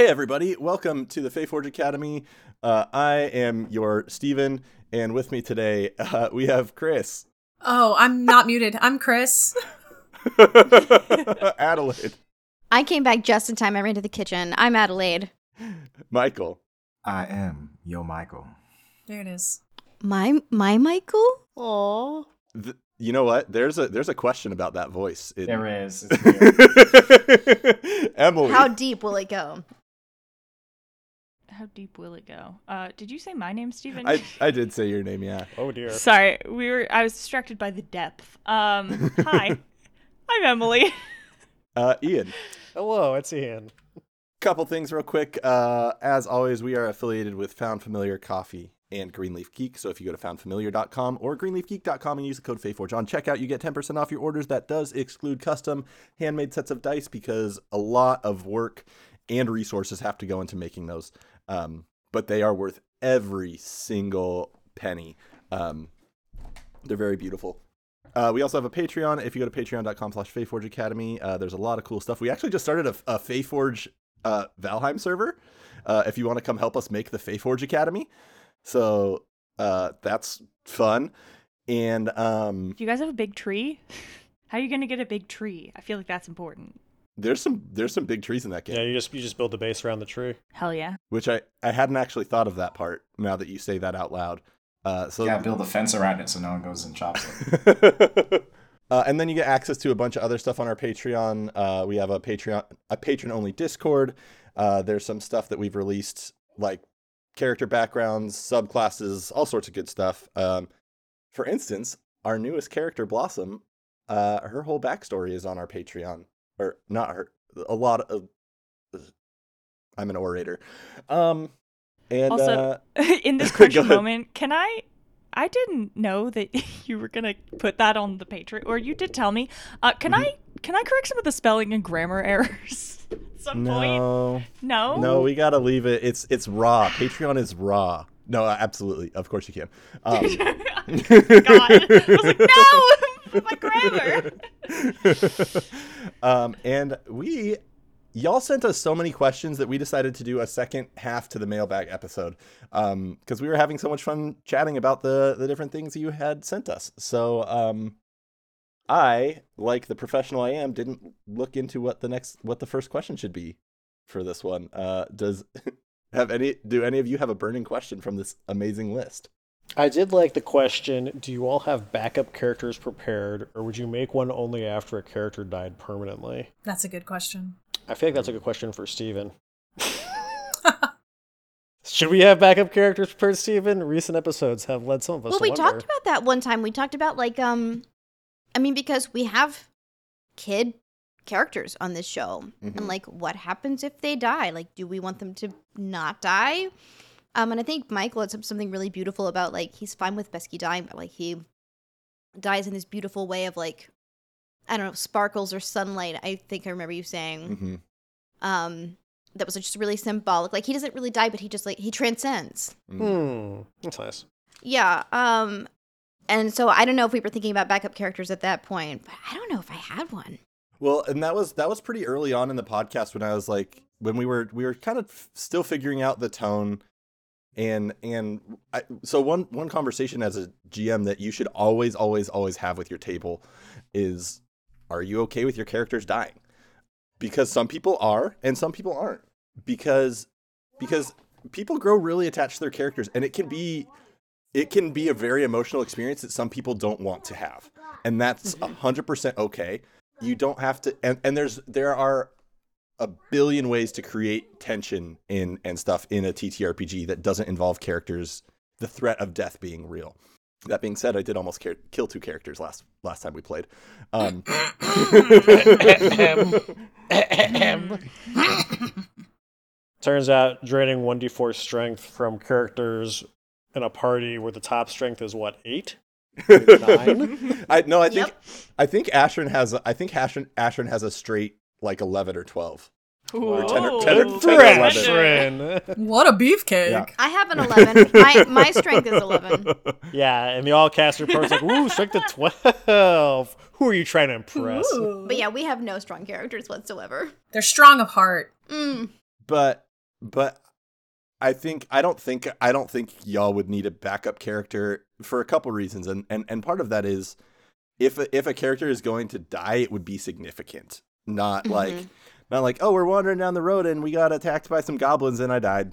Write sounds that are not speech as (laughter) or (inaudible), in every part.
Hey, everybody. Welcome to the Fae Forge Academy. Uh, I am your Steven, and with me today, (laughs) uh, we have Chris, Oh, I'm not muted. I'm Chris. (laughs) (laughs) Adelaide, I came back just in time. I ran to the kitchen. I'm Adelaide. Michael. I am Yo Michael. There it is. My my Michael? Aww. You know what? There's a there's a question about that voice. It- There is. Emily. How deep will it go? How deep will it go? Uh, did you say my name, Steven? I, I did say your name, yeah. Oh dear. Sorry, we were. I was distracted by the depth. Um, (laughs) hi, I'm Emily. (laughs) Uh, Ian. Hello, it's Ian. Couple things real quick. Uh, as always, we are affiliated with Found Familiar Coffee and Greenleaf Geek. So if you go to foundfamiliar.com or greenleafgeek.com and use the code FAYFORGE on checkout, you get 10% off your orders. That does exclude custom handmade sets of dice because a lot of work and resources have to go into making those. Um, but they are worth every single penny. Um, they're very beautiful. Uh, we also have a Patreon. If you go to patreon.com slash Fayforge Academy, uh, there's a lot of cool stuff. We actually just started a, a Fayforge uh, Valheim server. Uh, if you want to come help us make the Fayforge Academy, so uh, that's fun. And um, Do you guys have a big tree? (laughs) How are you gonna get a big tree? I feel like that's important. There's some there's some big trees in that game, Yeah, you just you just build the base around the tree. Hell yeah. which I I hadn't actually thought of that part. Now that you say that out loud, uh, so yeah, build a fence around it so no one goes and chops it. (laughs) uh, and then you get access to a bunch of other stuff on our Patreon. Uh, we have a Patreon, a patron only Discord. Uh, there's some stuff that we've released, like character backgrounds, subclasses, all sorts of good stuff. Um, for instance, our newest character, Blossom, uh, her whole backstory is on our Patreon, or not her. A lot of. I'm an orator. Um, and Also, uh, (laughs) in this (laughs) ahead. moment, can I? I didn't know that (laughs) you were gonna put that on the Patreon, or you did tell me. Uh, can Mm-hmm. I? Can I correct some of the spelling and grammar errors at some point? no. No. No, we gotta leave it. It's it's raw. Patreon is raw. No, uh, absolutely. Of course you can. Um, God, I was like, no, (laughs) my grammar. (laughs) um, and we, y'all sent us so many questions that we decided to do a second half to the mailbag episode because we were having so much fun chatting about the the different things you had sent us. So um, I, like the professional I am, didn't look into what the next what the first question should be for this one. Uh, does (laughs) have any do any of you have a burning question from this amazing list? I did like the question, do you all have backup characters prepared, or would you make one only after a character died permanently? That's a good question. I feel like that's a good question for Steven. (laughs) Should we have backup characters prepared, Steven? Recent episodes have led some of us Well, to we wonder. talked about that one time. We talked about like um I mean because we have kid characters on this show Mhm. and like what happens if they die? Like do we want them to not die? Um and I think Michael had something really beautiful about like he's fine with Besky dying but like he dies in this beautiful way of like I don't know, sparkles or sunlight. I think I remember you saying. hmm Um that was just really symbolic. Like he doesn't really die but he just like he transcends. Hmm, that's nice. Yeah. Um and so I don't know if we were thinking about backup characters at that point, but I don't know if I had one. Well, and that was that was pretty early on in the podcast when I was like when we were we were kind of f- still figuring out the tone and and I, so one one conversation as a GM that you should always always always have with your table is are you okay with your characters dying? Because some people are and some people aren't. Because because people grow really attached to their characters and it can be it can be a very emotional experience that some people don't want to have. And that's mm-hmm. a 100% okay you don't have to and, and there's there are a billion ways to create tension in and stuff in a TTRPG that doesn't involve characters the threat of death being real. That being said, I did almost care- kill two characters last last time we played. Um, (laughs) (laughs) Turns out draining 1d4 strength from characters in a party where the top strength is what, 8? (laughs) Nine? I no, I think Yep. I think Ashran has a, I think Ashran Ashran has a straight like eleven or twelve. Or 10 or- 10 or- 10 or Thrashrin! (laughs) What a beefcake. Yeah. I have an 11. my my strength is 11. (laughs) yeah, and the all caster pro's like, ooh, strength of 12. Who are you trying to impress? Ooh. But yeah, we have no strong characters whatsoever. They're strong of heart. Mm. But but I think I don't think I don't think y'all would need a backup character for a couple reasons, and and and part of that is if a, if a character is going to die, it would be significant, not like Mhm. not like oh we're wandering down the road and we got attacked by some goblins and I died,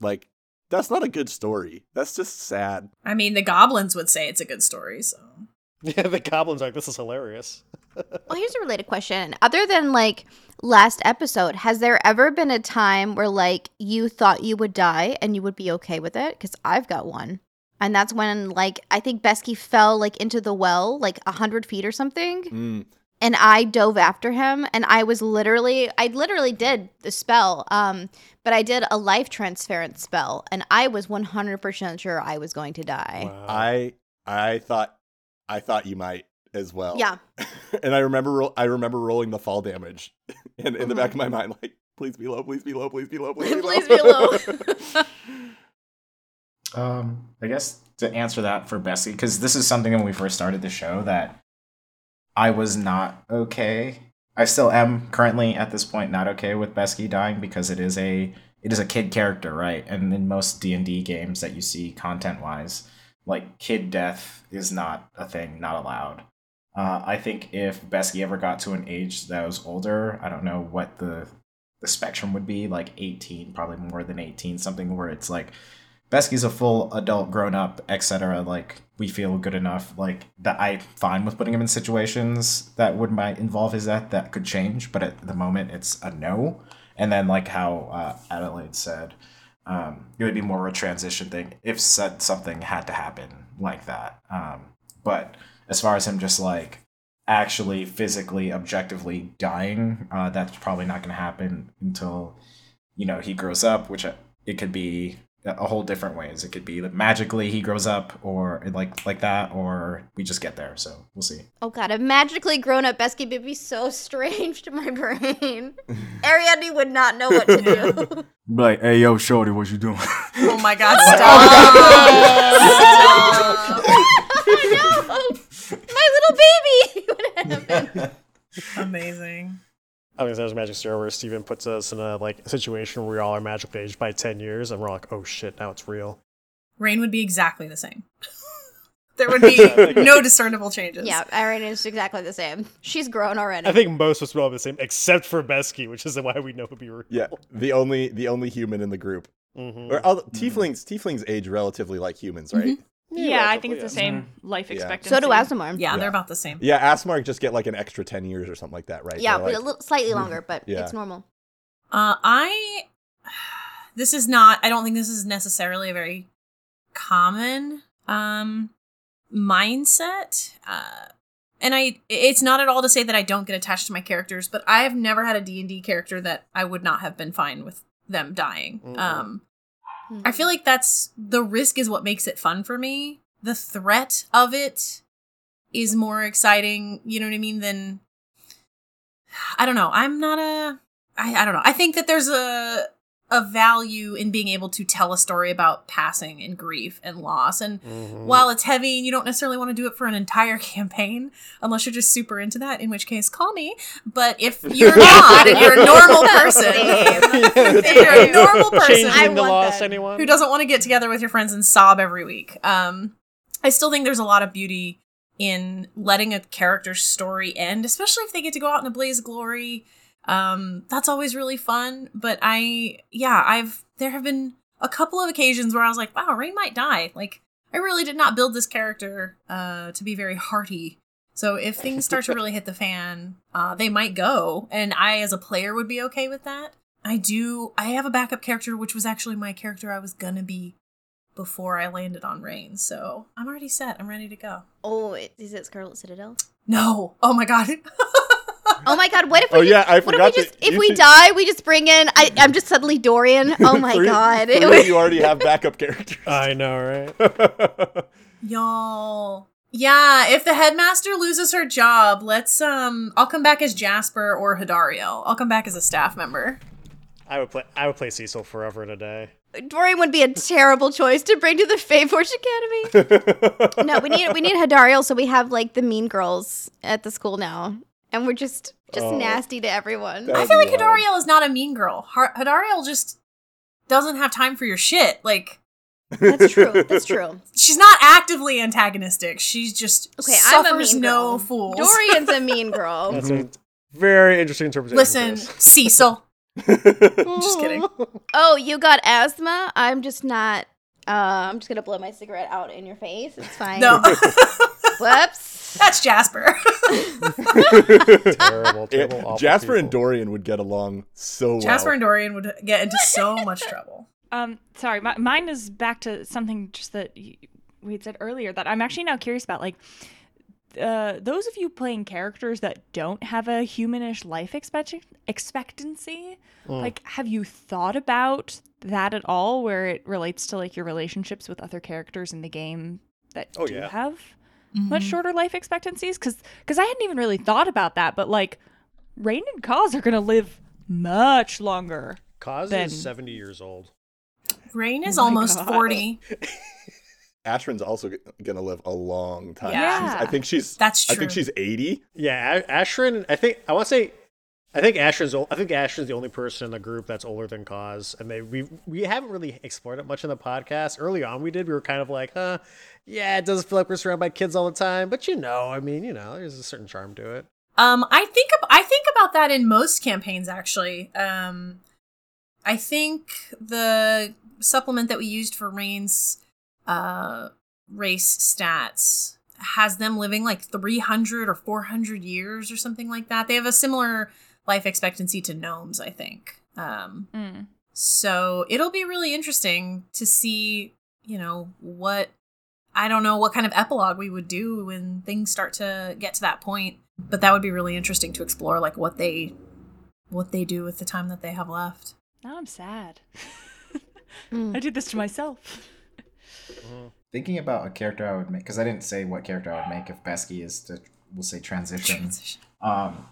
like that's not a good story. That's just sad. I mean, the goblins would say it's a good story, so. (laughs) Yeah, the goblins are like, this is hilarious. (laughs) Well, here's a related question. Other than like last episode, has there ever been a time where like you thought you would die and you would be okay with it? Because I've got one. And that's when like I think Besky fell like into the well, like a hundred feet or something. Mm. And I dove after him and I was literally I literally did the spell. Um, but I did a life transference spell and I was one hundred percent sure I was going to die. Wow. I I thought I thought you might as well. Yeah. (laughs) and I remember ro- I remember rolling the fall damage, (laughs) and in the back of Mm-hmm. my mind, like, please be low, please be low, please be low, (laughs) please be low. Please be low. Um, I guess to answer that for Bessie, because this is something when we first started the show that I was not okay. I still am currently at this point not okay with Besky dying because it is a it is a kid character, right? And in most D and D games that you see content wise, like kid death is not a thing, not allowed. Uh, I think if Besky ever got to an age that was older, I don't know what the the spectrum would be, like eighteen, probably more than eighteen, something where it's like Besky's a full adult, grown up, etc. Like we feel good enough, like that. I'm fine with putting him in situations that would might involve his death that could change, but at the moment it's a no. And then like how uh, Adelaide said, um, it would be more of a transition thing if said something had to happen like that. Um, but as far as him just like actually physically objectively dying, uh, that's probably not going to happen until you know he grows up, which it could be a whole different ways. It could be that magically he grows up, or like like that, or we just get there. So we'll see. Oh god, a magically grown up Besky would be so strange to my brain. (laughs) Ariadne would not know what to do. (laughs) Like, hey, yo, shorty, what you doing? (laughs) Oh my god, stop! oh no! My little baby! What happened? Amazing. I think there's a Magic Zero where Steven puts us in a like situation where we all are magically aged by ten years, and we're like, oh shit, now it's real. Rain would be exactly the same. (laughs) there would be no discernible changes. Yeah, Ariadne is exactly the same. She's grown already. I think most of us will be the same, except for Besky, which is why we know it'd be real. Yeah, the only the only human in the group. Mhm. Or all, tieflings tieflings age relatively like humans, right? Yeah, I think it's the relatively, same life Yeah. expectancy. so do Asmar. Yeah, Yeah. they're about the same. Yeah, Asmark just get like an extra ten years or something like that, right? Yeah, They're a like- little, slightly longer, but Yeah. it's normal. Uh, I. This is not. I don't think this is necessarily a very common um mindset. Uh, and I. It's not at all to say that I don't get attached to my characters, but I have never had a D and D character that I would not have been fine with them dying. Mhm. Um, I feel like that's the risk is what makes it fun for me. The threat of it is more exciting, you know what I mean, than I don't know. I'm not a I, I don't know. I think that there's a a value in being able to tell a story about passing and grief and loss. And Mhm. while it's heavy and you don't necessarily want to do it for an entire (laughs) campaign, unless you're just super into that, in which case call me. But if you're (laughs) not and you're a normal person, if you're a normal (laughs) person, I want loss, that. anyone? who doesn't want to get together with your friends and sob every week. Um, I still think there's a lot of beauty in letting a character's story end, especially if they get to go out in a blaze of glory. Um, that's always really fun. But I, yeah, I've there have been a couple of occasions where I was like, wow, Rain might die. Like I really did not build this character uh, to be very hearty. So if things start to (laughs) really hit the fan, uh, they might go, and I, as a player, would be okay with that. I do. I have a backup character, which was actually my character I was gonna be before I landed on Rain. So I'm already set. I'm ready to go. Oh, is it Scarlet Citadel? No. Oh my god. (laughs) Oh my god, what if we Oh, yeah, I what if forgot we just if we should- die, we just bring in I I'm just suddenly Dorian. (laughs) Oh my Three- god. three It (laughs) of was, you already have backup characters. I know, right? (laughs) Y'all. Yeah, if the headmaster loses her job, let's um I'll come back as Jasper or Hidariel. I'll come back as a staff member. I would play. I would play Cecil forever and a day. Dorian would be a terrible choice to bring to the Fey Forge Academy. no, we need we need Hadariel so we have like the mean girls at the school now. And we're just just Oh. nasty to everyone. I feel like wild. Hidariel is not a mean girl. Har- Hidariel just doesn't have time for your shit. Like That's true. (laughs) That's true. she's not actively antagonistic. She's just Okay, I'm a suffers mean no girl. fools. Dorian's a mean (laughs) girl. That's a very interesting interpretation. Listen. Cecil. (laughs) Just kidding. Oh, you got asthma? I'm just not. Uh, I'm just gonna blow my cigarette out in your face. It's fine. No, Whoops. (laughs) that's Jasper. (laughs) terrible, terrible. awful Jasper and. Dorian would get along so well. Jasper and Dorian would get into so (laughs) much trouble. Um, sorry, my, mine is back to something just that we had said earlier that I'm actually now curious about. Like, uh, those of you playing characters that don't have a humanish life expect- expectancy, Mm. like, have you thought about that at all, where it relates to like your relationships with other characters in the game that Oh, do yeah. have Mm-hmm. much shorter life expectancies? Because because I hadn't even really thought about that, but like, Rain and Kaz are gonna live much longer. Kaz Then- is 70 years old. Rain is Oh almost God. 40. (laughs) Ashrin's also g- gonna live a long time. Yeah. She's- I think she's. That's true. I think she's eighty. Yeah, A- Ashrin. I think I want to say, I think Ashrin's. o- I think Ashrin's the only person in the group that's older than Kaz, and they we we haven't really explored it much in the podcast. Early on, we did. We were kind of like, huh, yeah, it does feel like we're surrounded by kids all the time, but you know, I mean, you know, there's a certain charm to it. Um, I think I think about that in most campaigns. Actually, um, I think the supplement that we used for Rain's uh, race stats has them living like 300 or 400 years or something like that. They have a similar life expectancy to gnomes, I think. Um, Mm. so it'll be really interesting to see, you know, what I don't know what kind of epilogue we would do when things start to get to that point. But that would be really interesting to explore like what they what they do with the time that they have left. Now I'm sad. (laughs) Mm. I did this to myself. Thinking about a character I would make, because I didn't say what character I would make if Besky is to, we'll say transition. Transition. Um,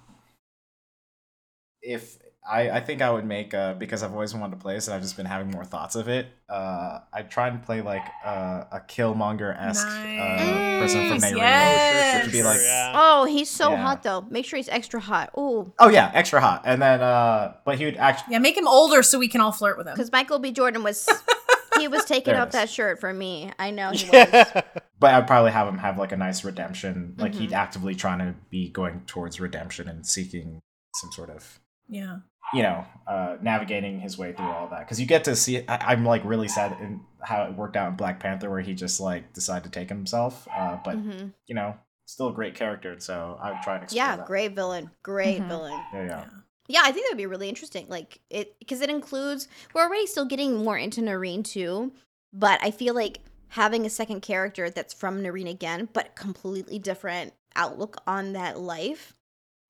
if I, I think I would make uh, because I've always wanted to play this and I've just been having more thoughts of it. Uh, I'd try and play like uh, a Killmonger esque uh, person from Nice, Nehru, yes. which would be like, Yeah. Oh, he's so Yeah. hot though. Make sure he's extra hot. Oh, oh yeah, extra hot, and then uh, but he would actually Yeah, make him older so we can all flirt with him. because Michael B. Jordan was (laughs) he was taking off that shirt for me. I know he was. Yeah. (laughs) but I'd probably have him have like a nice redemption. Like Mm-hmm. he'd actively trying to be going towards redemption and seeking some sort of Yeah. you know, uh, navigating his way through all that. Because you get to see, I, I'm like really sad in how it worked out in Black Panther, where he just like decided to take himself. Uh, but Mhm. you know, still a great character. So I would try and explore Yeah, that. great villain. Great Mhm. villain. Yeah, yeah. Yeah, I think that would be really interesting. Like it because it includes we're already still getting more into Noreen too, but I feel like having a second character that's from Noreen again, but completely different outlook on that life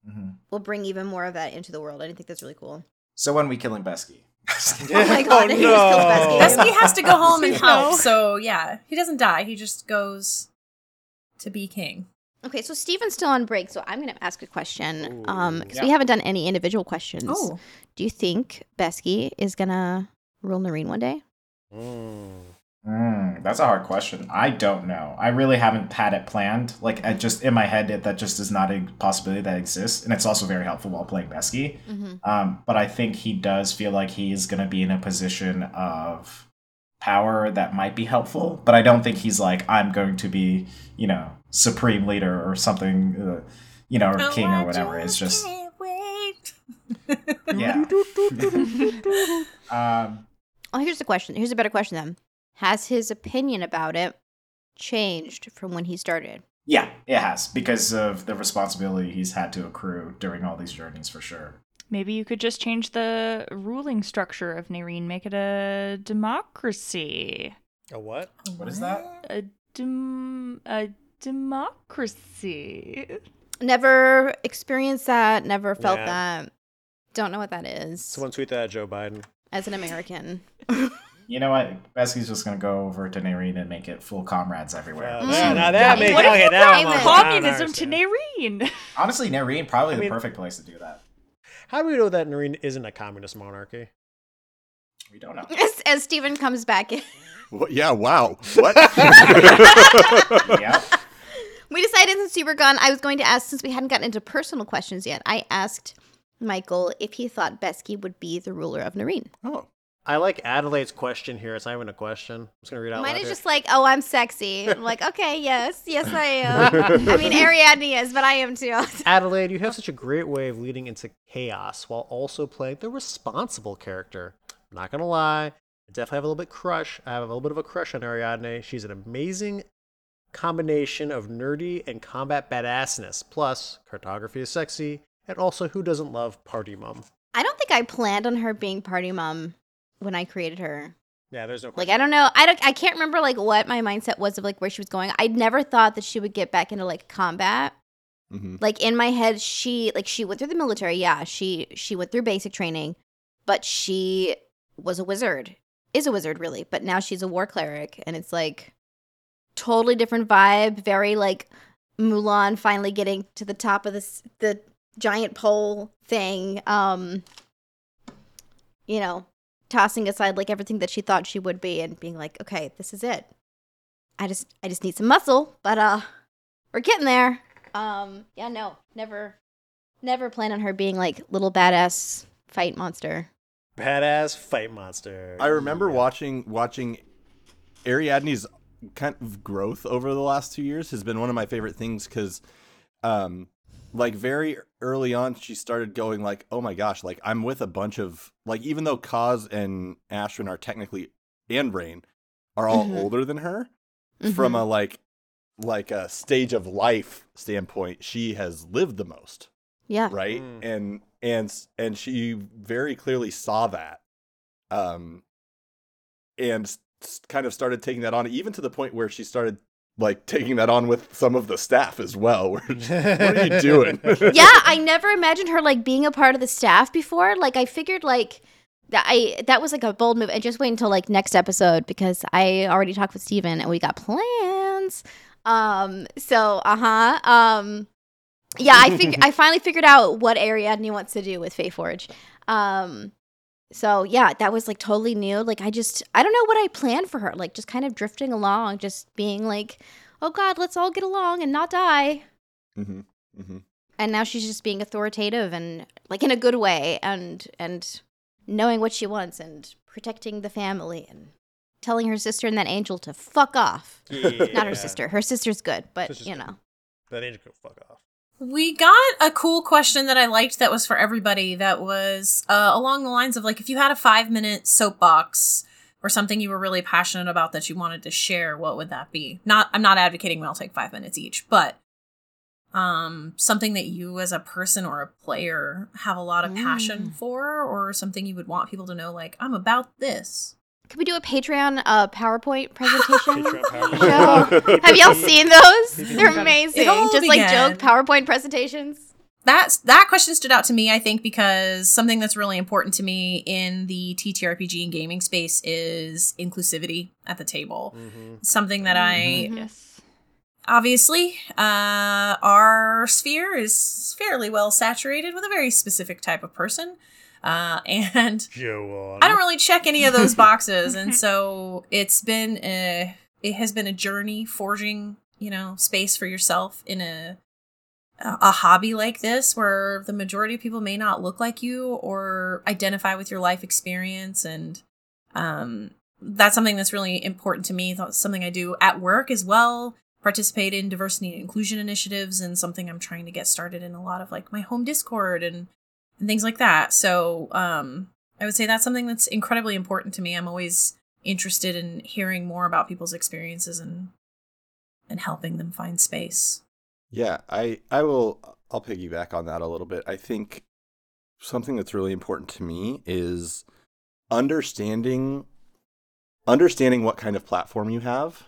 hmm will bring even more of that into the world. I think that's really cool. So when we killing Besky? (laughs) Oh my god, (laughs) Oh, he just killed no. Besky. Besky has to go (laughs) home and No. help. So yeah, he doesn't die. He just goes to be king. Okay, so Steven's still on break, so I'm gonna ask a question. Um, because we haven't done any individual questions. Oh, Do you think Besky is gonna rule Noreen one day? Mm. Mm, that's a hard question. I don't know. I really haven't had it planned. Like, I just in my head, it, that just is not a possibility that exists, and it's also very helpful while playing Besky. Mm-hmm. Um, but I think he does feel like he's going to be in a position of power that might be helpful. But I don't think he's like, I'm going to be, you know, supreme leader or something, uh, you know, or Oh, king or whatever. It's just, wait. (laughs) yeah. (laughs) (laughs) um, Oh, here's the question. Here's a better question then. Has his opinion about it changed from when he started? yeah, it has because of the responsibility he's had to accrue during all these journeys for sure. Maybe you could just change the ruling structure of Nareen, make it a democracy. A what? What is that? A dem- a democracy. Never experienced that, never felt Yeah. that. Don't know what that is Someone tweet that at Joe Biden. as an American. (laughs) You know what? Besky's just going to go over to Nareen and make it full comrades everywhere. Uh, Mm. that- now that Yeah, makes what if okay. Now I'm claim on it? board. Now I Communism to understand. Nareen. Honestly, Nareen probably I the mean- perfect place to do that. How do we know that Noreen isn't a communist monarchy? We don't know. as, as Steven comes back in. What? Yeah. Wow. What? (laughs) yeah. We decided since you were gone, I was going to ask, since we hadn't gotten into personal questions yet, I asked Michael if he thought Besky would be the ruler of Nareen. oh. I like Adelaide's question here. It's not even a question. I'm just gonna read out Mine is here. just like, oh, I'm sexy. I'm like, okay, yes, yes, I am. I mean, (laughs) Ariadne is, but I am too. (laughs) Adelaide, you have such a great way of leading into chaos while also playing the responsible character. I'm not gonna lie, I definitely have a little bit crush. I have a little bit of a crush on Ariadne. She's an amazing combination of nerdy and combat badassness. Plus, cartography is sexy, and also, who doesn't love Party Mom? I don't think I planned on her being party mom when I created her. Yeah, there's no Like. I don't know. I don't. I can't remember like what my mindset was of like where she was going. I never thought that she would get back into like combat. hmm Like in my head, she like she went through the military. Yeah, she she went through basic training, but she was a wizard. Is a wizard really, but now she's a war cleric, and it's like totally different vibe. Very like Mulan finally getting to the top of this the giant pole thing. Um, you know, tossing aside like everything that she thought she would be, and being like, okay, this is it. I just I just need some muscle, but uh, we're getting there. Um, yeah, no, never, never plan on her being like little badass fight monster. Badass fight monster. I remember Yeah. watching watching Ariadne's kind of growth over the last two years has been one of my favorite things because, um, like very early on, she started going like, "Oh my gosh!" Like I'm with a bunch of like, even though Kaz and Ashwin are technically and Rain are all Mhm. older than her, Mm-hmm. from a like like a stage of life standpoint, she has lived the most yeah, right Mm. and and and she very clearly saw that um and kind of started taking that on even to the point where she started like taking that on with some of the staff as well (laughs) what are you (laughs) doing (laughs) yeah. I never imagined her like being a part of the staff before. Like I figured like that I that was like a bold move. And just wait until like next episode because I already talked with Steven and we got plans. Um. So uh huh. Um. Yeah, I fig- I finally figured out what Ariadne wants to do with Forge. Um. So yeah, that was like totally new. Like I just I don't know what I planned for her. Like just kind of drifting along, just being like, oh God, let's all get along and not die hmm hmm and now she's just being authoritative and like in a good way and and knowing what she wants and protecting the family and telling her sister and that angel to fuck off not her sister her sister's good but Sister's you good. know That angel could fuck off. We got a cool question that I liked that was for everybody that was uh, along the lines of like if you had a five minute soapbox or something you were really passionate about that you wanted to share, what would that be? Not I'm not advocating we all take five minutes each, but um something that you as a person or a player have a lot of passion Mm. for or something you would want people to know like I'm about this. Could we do a patreon uh powerpoint presentation (laughs) Patreon power- (laughs) have y'all seen those they're amazing all just like began- joke powerpoint presentations That's that question stood out to me, I think, because something that's really important to me in the TTRPG and gaming space is inclusivity at the table. Mhm. Something that I Mhm. Yes. obviously uh our sphere is fairly well saturated with a very specific type of person. Uh and I don't really check any of those boxes, and so it's been a it has been a journey forging you know space for yourself in a a hobby like this where the majority of people may not look like you or identify with your life experience and um that's something that's really important to me. That's something i do at work as well. Participate in diversity and inclusion initiatives and something i'm trying to get started in a lot of like my home discord and, and things like that so um I would say that's something that's incredibly important to me. I'm always interested in hearing more about people's experiences and and helping them find space. Yeah, I I will I'll piggyback on that a little bit. I think something that's really important to me is understanding understanding what kind of platform you have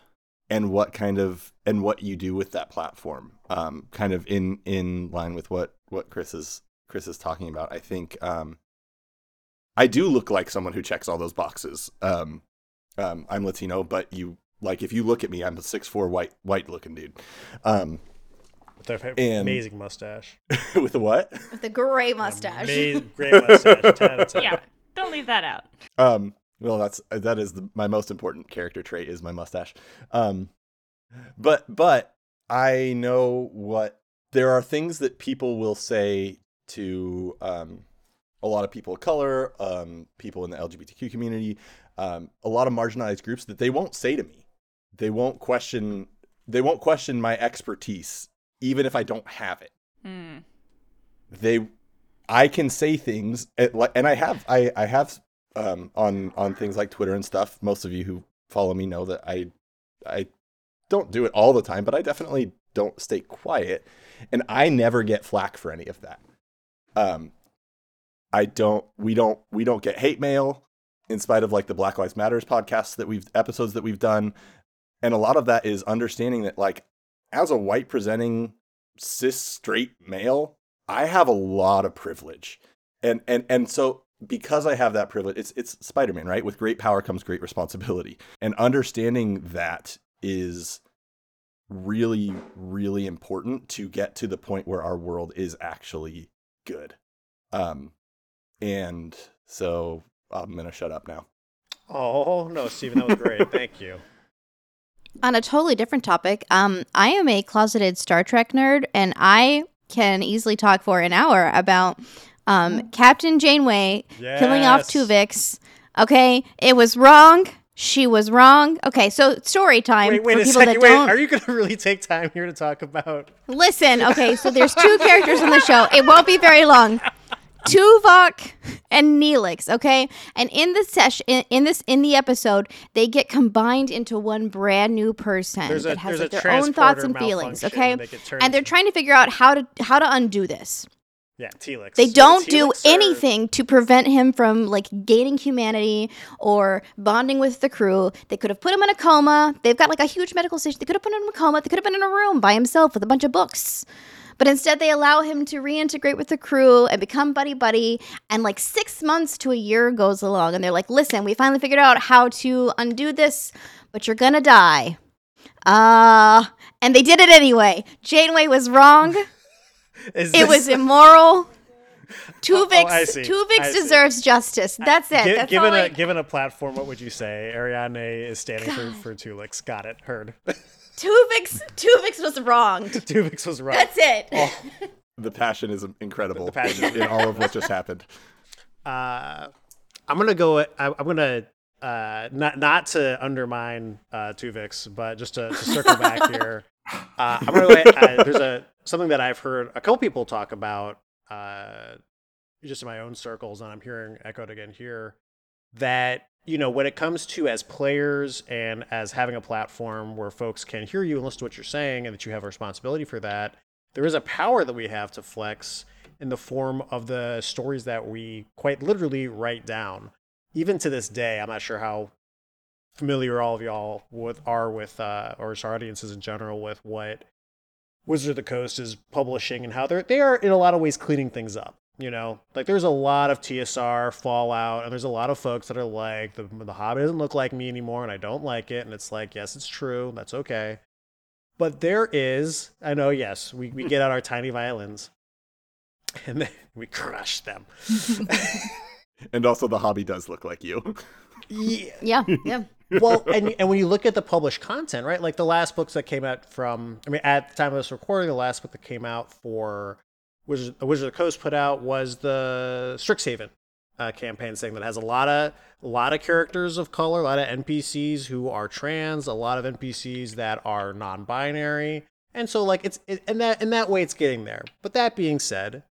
and what kind of and what you do with that platform. Um kind of in in line with what what Chris is Chris is talking about. I think um I do look like someone who checks all those boxes. Um um I'm Latino, but you like if you look at me, I'm a six four white white looking dude. Um With their And- amazing mustache. (laughs) with a what? with a gray mustache Amazing, (laughs) great mustache. 10 out of 10. Yeah. Don't leave that out. Um, well, that's that is the, my most important character trait is my mustache. Um, but but I know what there are things that people will say to um a lot of people of color, um, people in the LGBTQ community, um, a lot of marginalized groups that they won't say to me. They won't question. They won't question my expertise, even if I don't have it. Mm. They, I can say things, at, and I have. I I have um, on on things like Twitter and stuff. Most of you who follow me know that I I don't do it all the time, but I definitely don't stay quiet, and I never get flack for any of that. Um, I don't. We don't. We don't get hate mail, in spite of like the Black Lives Matters podcasts that we've episodes that we've done, and a lot of that is understanding that like as a white presenting cis straight male, I have a lot of privilege, and and and so because I have that privilege, it's it's Spider Man, right? With great power comes great responsibility, and understanding that is really really important to get to the point where our world is actually good. Um, and so I'm gonna shut up now. Oh no, Steven, that was great. Thank you. (laughs) On a totally different topic, um, I am a closeted Star Trek nerd, and I can easily talk for an hour about um, Captain Janeway killing off Yes. Tuvix. Okay, it was wrong. She was wrong. Okay, so story time Wait, wait for a people second. that Wait, don't are you going to really take time here to talk about? listen. Okay, so there's two characters in the show. It won't be very long. Tuvok and Neelix, okay? And in the session in, in this in the episode, they get combined into one brand new person There's a- that has like their own thoughts and feelings, okay? and and they're trying to figure out how to how to undo this. Yeah, Telix. They don't do anything to prevent him from like gaining humanity or bonding with the crew. They could have put him in a coma. They've got like a huge medical station. They could have put him in a coma. They could have been in a room by himself with a bunch of books. But instead, they allow him to reintegrate with the crew and become buddy buddy. And like six months to a year goes along, and they're like, "Listen, we finally figured out how to undo this, but you're gonna die." Uh, and they did it anyway. Janeway was wrong. Is It this- was immoral. (laughs) Tuvix, Oh, I. Tuvix deserves justice. That's it. Gi- That's given all a I- given a platform, what would you say? Ariane is standing for for Tuvix. Got it. Heard. (laughs) Tuvix, Tuvix was wrong. (laughs) Tuvix was wrong. That's it. Oh. The passion is incredible The passion. in all of what just happened. Uh, I'm gonna go. I, I'm gonna uh, not not to undermine uh, Tuvix, but just to, to circle back here. Uh, I'm gonna. Go, uh, there's a something that I've heard a couple people talk about, uh, just in my own circles, and I'm hearing echoed again here. That you know, when it comes to as players and as having a platform where folks can hear you and listen to what you're saying, and that you have a responsibility for that, there is a power that we have to flex in the form of the stories that we quite literally write down. Even to this day, I'm not sure how familiar all of y'all with are with uh, or our audiences in general with what Wizard of the Coast is publishing and how they're they are in a lot of ways cleaning things up. You know, like there's a lot of TSR fallout, and there's a lot of folks that are like the the Hobbit doesn't look like me anymore, and I don't like it. And it's like, yes, it's true, that's okay. But there is, I know, yes, we, we get out our tiny violins (laughs) and then we crush them. (laughs) (laughs) And also, the hobby does look like you. yeah. yeah, yeah. Well, and, and when you look at the published content, right? Like the last books that came out from, I mean, at the time of this recording, the last book that came out for Wizard, Wizard of the Coast put out was the Strixhaven uh, campaign thing that has a lot of a lot of characters of color, a lot of NPCs who are trans, a lot of NPCs that are non-binary, and so like it's it, and that in that way it's getting there. But that being said,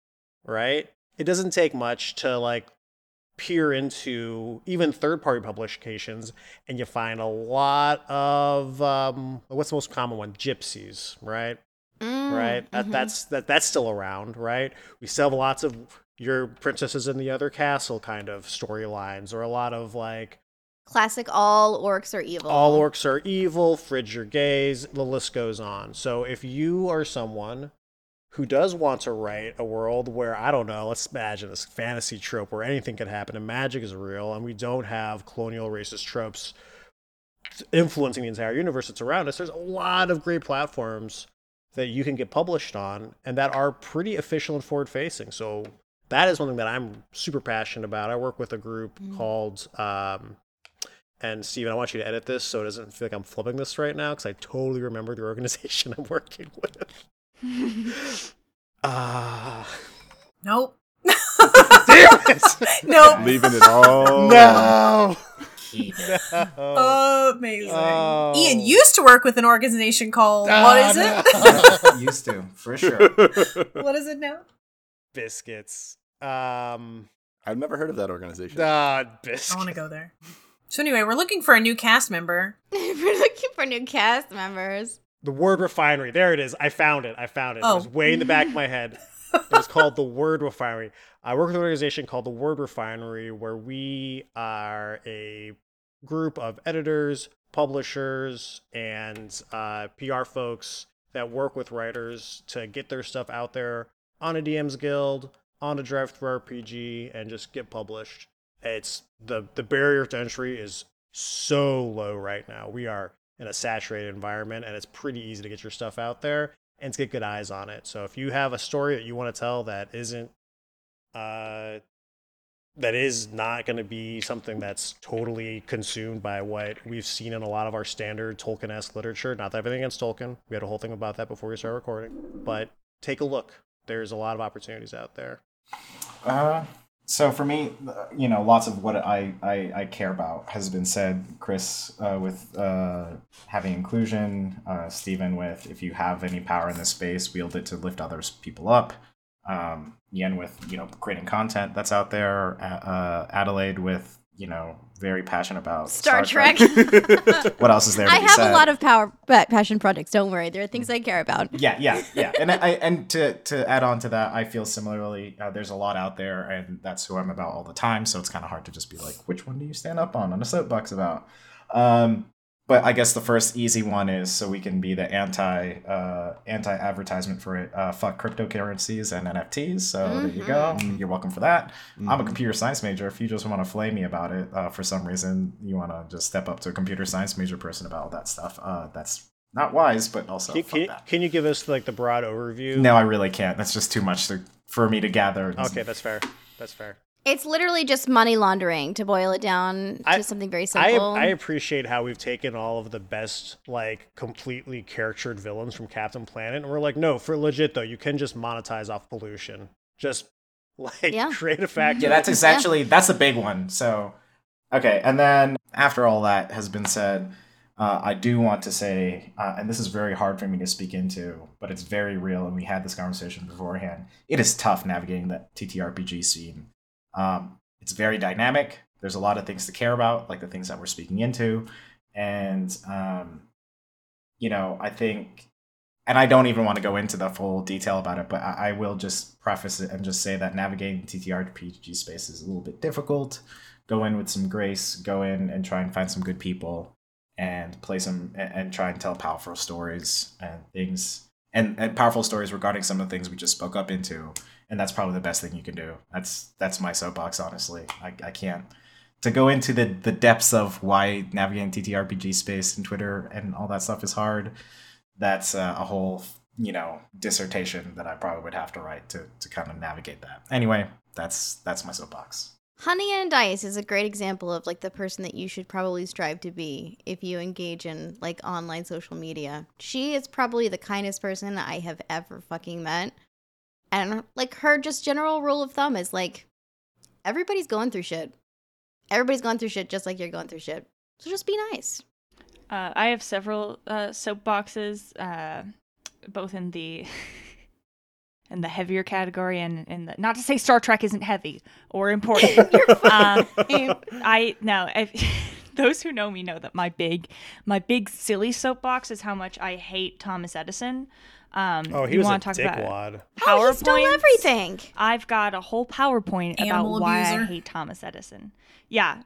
right, it doesn't take much to like peer into even third-party publications, and you find a lot of um, what's the most common one? Gypsies, right? Mm, right? That, mhm. That's that that's still around, right? We still have lots of your princesses in the other castle kind of storylines, or a lot of like classic. All orcs are evil. all orcs are evil, fridge are gays, the list goes on. So if you are someone who does want to write a world where I don't know, let's imagine this fantasy trope where anything can happen and magic is real, and we don't have colonial racist tropes influencing the entire universe that's around us. There's a lot of great platforms that you can get published on and that are pretty official and forward facing. So that is one thing that I'm super passionate about. I work with a group called um, and Steven, I want you to edit this so it doesn't feel like I'm flipping this right now because I totally remember the organization (laughs) I'm working with. (laughs) Ah, Nope. Damn it! (laughs) no, Leaving it all. no. Keep. (laughs) amazing. Oh. Ian used to work with an organization called Ah, what is it? Used to, for sure. what is it now? biscuits. Um, I've never heard of that organization. ah, biscuits. I want to go there. So anyway, we're looking for a new cast member. We're looking for new cast members. The word refinery. There it is. I found it. I found it. Oh. It was way in the back of my head. It was called the (laughs) Word Refinery. I work with an organization called the Word Refinery, where we are a group of editors, publishers, and uh, PR folks that work with writers to get their stuff out there on a DM's Guild, on a DriveThruRPG, and just get published. It's the the barrier to entry is so low right now. We are in a saturated environment, and it's pretty easy to get your stuff out there and to get good eyes on it. So if you have a story that you want to tell that isn't uh that is not going to be something that's totally consumed by what we've seen in a lot of our standard Tolkien-esque literature. Not that everything against Tolkien. We had a whole thing about that before we started recording. But take a look. There's a lot of opportunities out there. Uh, so for me, you know, lots of what I, I, I care about has been said. Chris uh, with uh, having inclusion, uh, Steven with if you have any power in this space, wield it to lift others people up. Um, Ian with you know creating content that's out there. Uh, Adelaide with you know very passionate about Star, Trek. (laughs) what else is there? I have said? a lot of power pa- passion projects. Don't worry, there are things I care about. yeah yeah yeah and i and to to add on to that i feel similarly uh, there's a lot out there and that's who i'm about all the time so it's kind of hard to just be like which one do you stand up on on a soapbox about um but i guess the first easy one is so we can be the anti uh anti advertisement for it uh fuck cryptocurrencies and nfts so there you go you're welcome for that i'm a computer science major if you just want to flame me about it uh, for some reason you want to just step up to a computer science major person about all that stuff uh that's not wise but also Can, fuck can, that. can you give us like the broad overview? No, I really can't. That's just too much to, for me to gather. Okay, that's fair. That's fair. It's literally just money laundering to boil it down to I- something very simple. I appreciate how we've taken all of the best, like, completely caricatured villains from Captain Planet, and we're like, no, for legit though, you can just monetize off pollution. Just (laughs) like Yeah. create a factory. Yeah, that's essentially that's a big one. So, okay, and then after all that has been said, uh, I do want to say, uh, and this is very hard for me to speak into, but it's very real, and we had this conversation beforehand. It is tough navigating that TTRPG scene. Um, it's very dynamic. There's a lot of things to care about, like the things that we're speaking into, and um, you know, I think and I don't even want to go into the full detail about it, but I, I will just preface it and just say that navigating TTRPG space is a little bit difficult. Go in with some grace, go in and try and find some good people and play some and, try and tell powerful stories and things and, and powerful stories regarding some of the things we just spoke up into. And that's probably the best thing you can do. That's that's my soapbox, honestly. I, I can't to go into the, the depths of why navigating TTRPG space and Twitter and all that stuff is hard that's uh, a whole you know dissertation that I probably would have to write to to kind of navigate that. Anyway, that's that's my soapbox. Honey and Dice is a great example of like the person that you should probably strive to be if you engage in like online social media. She is probably the kindest person I have ever fucking met. And like her just general rule of thumb is like everybody's going through shit. Everybody's going through shit just like you're going through shit. So just be nice. Uh, I have several uh, soapboxes, uh, both in the (laughs) in the heavier category and in the not to say Star Trek isn't heavy or important. (laughs) um, I no, I, (laughs) those who know me know that my big my big silly soapbox is how much I hate Thomas Edison. Um, Oh, he you was a wanna talk about dickwad. Oh, he stole everything. I've got a whole PowerPoint Animal about why I hate Thomas Edison. Yeah.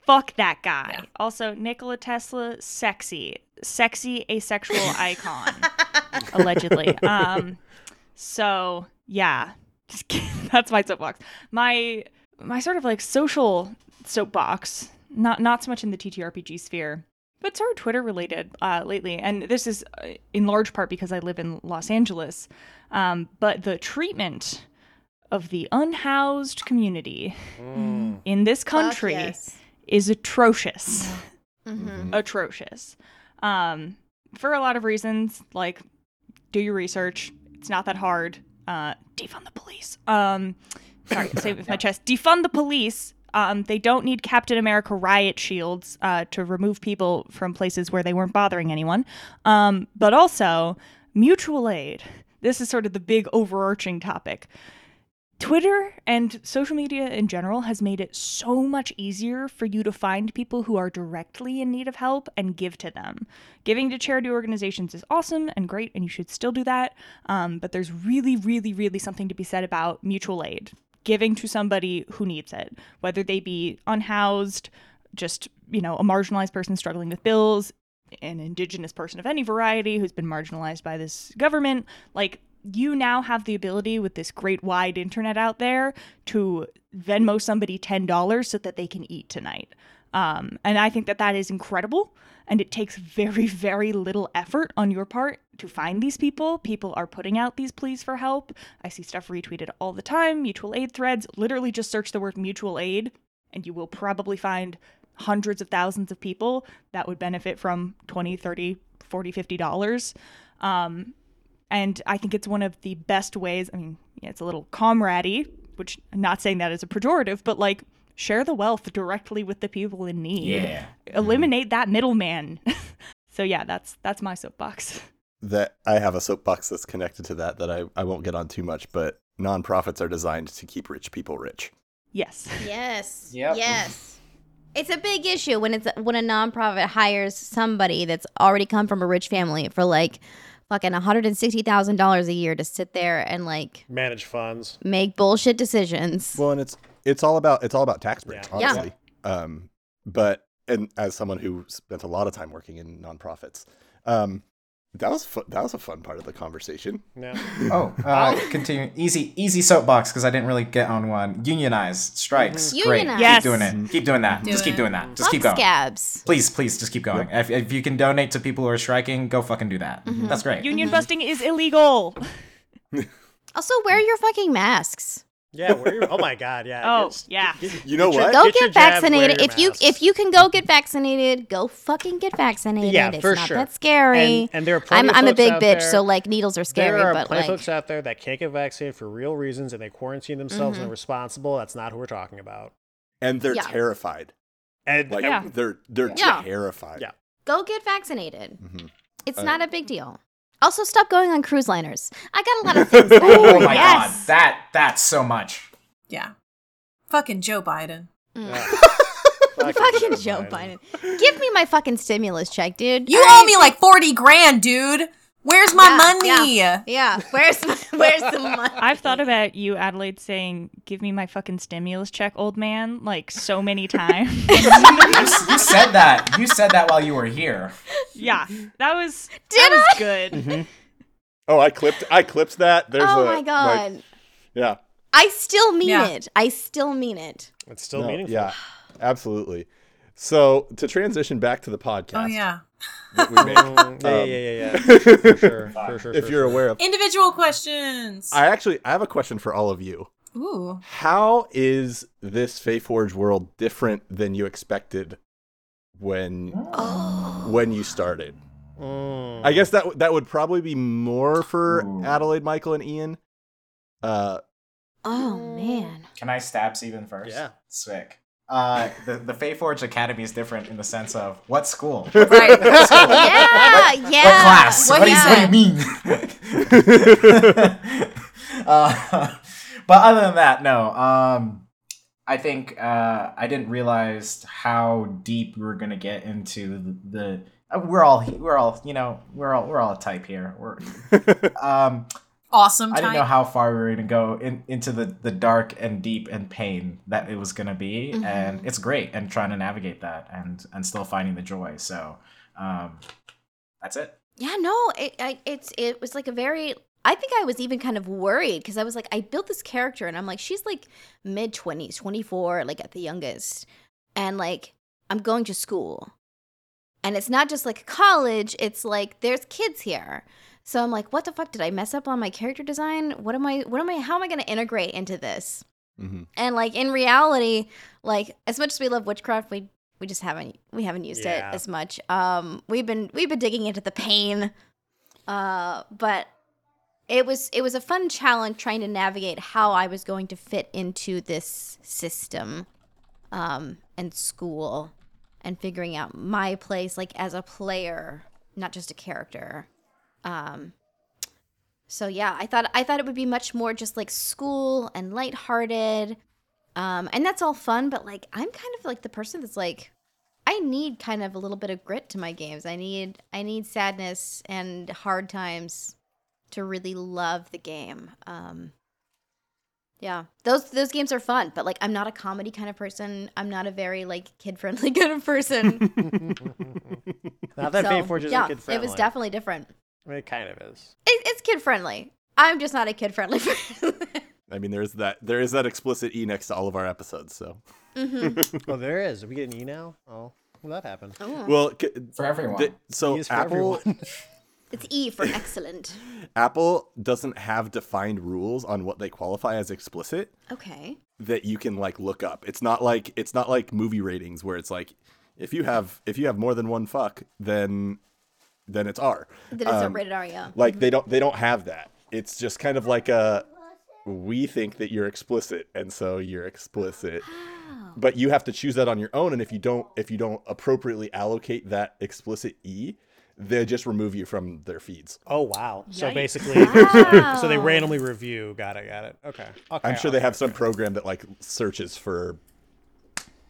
Fuck that guy. Yeah. Also, Nikola Tesla, sexy. Sexy asexual (laughs) icon. allegedly. Um so yeah. Just kidding. (laughs) That's my soapbox. My my sort of like social soapbox, not not so much in the TTRPG sphere, but sort of Twitter related uh, lately. And this is uh, in large part because I live in Los Angeles. Um, but the treatment of the unhoused community Mm. in this Fuck country yes. is atrocious. Mhm. atrocious. Um, for a lot of reasons, like do your research. It's not that hard. Uh, defund the police. Um, sorry, (coughs) save it with my chest. Defund the police. Um, they don't need Captain America riot shields uh, to remove people from places where they weren't bothering anyone. Um, but also mutual aid. This is sort of the big overarching topic. Twitter and social media in general has made it so much easier for you to find people who are directly in need of help and give to them. Giving to charity organizations is awesome and great, and you should still do that. Um, but there's really, really, really something to be said about mutual aid, giving to somebody who needs it, whether they be unhoused, just, you know, a marginalized person struggling with bills, an indigenous person of any variety who's been marginalized by this government. Like, you now have the ability with this great wide internet out there to Venmo somebody $10 so that they can eat tonight. Um, and I think that that is incredible. And it takes very, (laughs) very little effort on your part to find these people. People are putting out these pleas for help. I see stuff retweeted all the time, mutual aid threads. Literally just search the word mutual aid, and you will probably find hundreds of thousands of people that would benefit from 20, 30, 40, 50 dollars. Um, and I think it's one of the best ways. I mean, yeah, it's a little comradey, which I'm not saying that as a pejorative, but like share the wealth directly with the people in need. Yeah. Eliminate that middleman. (laughs) so yeah, that's that's my soapbox. That I have a soapbox that's connected to that that I, I won't get on too much, but nonprofits are designed to keep rich people rich. Yes. Yes. (laughs) Yep. Yes. It's a big issue when it's when a nonprofit hires somebody that's already come from a rich family for like fucking $160,000 a year to sit there and like Manage funds. make bullshit decisions. Well, and it's it's all about it's all about tax breaks, Yeah. Yeah. Um, but and as someone who spent a lot of time working in nonprofits, um, that was fu- that was a fun part of the conversation. Yeah. (laughs) Oh, uh, continue. Easy, easy soapbox because I didn't really get on one. Unionize, strikes, Mhm. great. Unionize. Yes. Keep doing it. Keep doing that. Do just keep doing that. Just Fuck keep going. scabs. Please, please, just keep going. If, if you can donate to people who are striking, go fucking do that. Mm-hmm. That's great. Union busting is illegal. (laughs) Also, wear your fucking masks. Yeah. Where you, oh my God. Yeah. Oh, Get- yeah. get- You know get your- what? Go Get get, your jabs, wear vaccinated. If you if you can go get vaccinated, go fucking get vaccinated. Yeah, it's for not sure. that scary. And, and there are plenty I'm of I'm a big bitch, there- so like needles are scary, there are but plenty like of folks out there that can't get vaccinated for real reasons and they quarantine themselves and are responsible. That's not who we're talking about. And they're Yeah. terrified. And Like Yeah. they're they're Yeah. terrified. Yeah. go get vaccinated. Mhm. It's Uh, not a big deal. Also, stop going on cruise liners. I got a lot of (laughs) things. that I Oh my. Yes. god, that that's so much. Yeah. Fucking Joe Biden. Mm. Yeah. (laughs) Fucking Joe Biden. Give me my fucking stimulus check, dude. You I- owe me like 40 grand, dude. Where's my Yeah, money? Yeah. Where's my, (laughs) where's the (laughs) money? I've thought about you, Adelaide, saying, "Give me my fucking stimulus check, old man," like so many (laughs) times. You, you said that. You said that while you were here. yeah, that was Did that was I? good. Mm-hmm. Oh, I clipped I clipped that. There's oh a my like, god. yeah. I still mean Yeah. it. I still mean it. It's still No, meaningful. Yeah. Absolutely. So to transition back to the oh, podcast Oh, yeah. That we make, (laughs) Mm, yeah, Um, yeah, yeah, yeah, (laughs) yeah. For sure. For sure. if for you're sure. aware of, Individual questions. I actually I have a question for all of you. Ooh. How is this Forge world different than you expected when Oh. when you started? Mm. I guess that that would probably be more for Ooh. Adelaide, Michael, and Ian. Uh, Oh man. Can I stab Steven first? Yeah. Sick. Uh, the the Feyforge Academy is different in the sense of what school? (laughs) Right. Yeah, yeah. What class? What What, is, yeah. what do you mean? (laughs) uh, but other than that, no. Um, I think uh, I didn't realize how deep we were gonna get into the. the uh, we're all we're all you know we're all we're all a type here. We're (laughs) um, Awesome I didn't know how far we were gonna go in, into the the dark and deep and pain that it was gonna be, Mhm. and it's great and trying to navigate that and and still finding the joy. So um, that's it. Yeah, no, it I, it's it was like a very. I think I was even kind of worried because I was like, I built this character and I'm like, she's like mid twenties, twenty four, like at the youngest, and like I'm going to school, and it's not just like college. It's like there's kids here, so I'm like, what the fuck did I mess up on my character design? What am I? What am I? How am I going to integrate into this? mhm. And like in reality, like as much as we love witchcraft, we we just haven't we haven't used Yeah. it as much. Um, we've been we've been digging into the pain, uh, but it was it was a fun challenge trying to navigate how I was going to fit into this system um and school and figuring out my place like as a player, not just a character. Um so yeah, I thought I thought it would be much more just like school and lighthearted. Um and that's all fun, but like I'm kind of like the person that's like I need kind of a little bit of grit to my games. I need I need sadness and hard times to really love the game. Um yeah. Those those games are fun, but like I'm not a comedy kind of person. I'm not a very like kid-friendly (laughs) kind of person. (laughs) Not that so, Feyforge is yeah, kid friendly. it was definitely different. I mean, it kind of is. It, it's kid-friendly. I'm just not a kid-friendly (laughs) person. I mean, there's that there is that explicit e next to all of our episodes. So, mm-hmm. (laughs) Oh, there is. Are we getting E now? Oh, well, that happened. Oh. well, c- For everyone. the- so E for Apple everyone. (laughs) it's E for excellent. Apple doesn't have defined rules on what they qualify as explicit Okay. that you can like look up. It's not like it's not like movie ratings where it's like if you have if you have more than one fuck, then then it's R. Then it's a Um, rated R, yeah. Like they don't they don't have that. It's just kind of like a we think that you're explicit and so you're explicit. But you have to choose that on your own and if you don't if you don't appropriately allocate that explicit E, they just remove you from their feeds. Oh wow! So basically, Wow. (laughs) so they randomly review. Got it. Got it. Okay. okay I'm sure they have some program that like searches for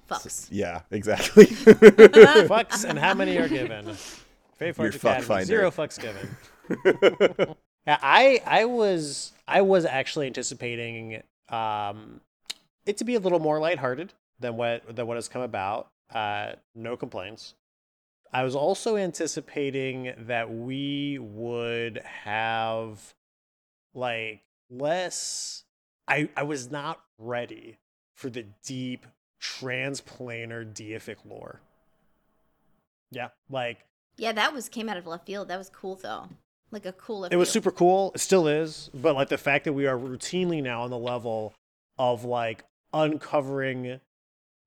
Fucks. yeah, exactly. (laughs) fucks and how many are given. Feyforge Your fuck Academy, finder. zero fucks given. (laughs) yeah, I I was I was actually anticipating um it to be a little more lighthearted than what than what has come about. Uh, no complaints. I was also anticipating that we would have like less. I I was not ready for the deep transplanar deific lore. Yeah, like Yeah, that was came out of left field. That was cool though. Like a cool it was field. super cool. It still is, but like the fact that we are routinely now on the level of like uncovering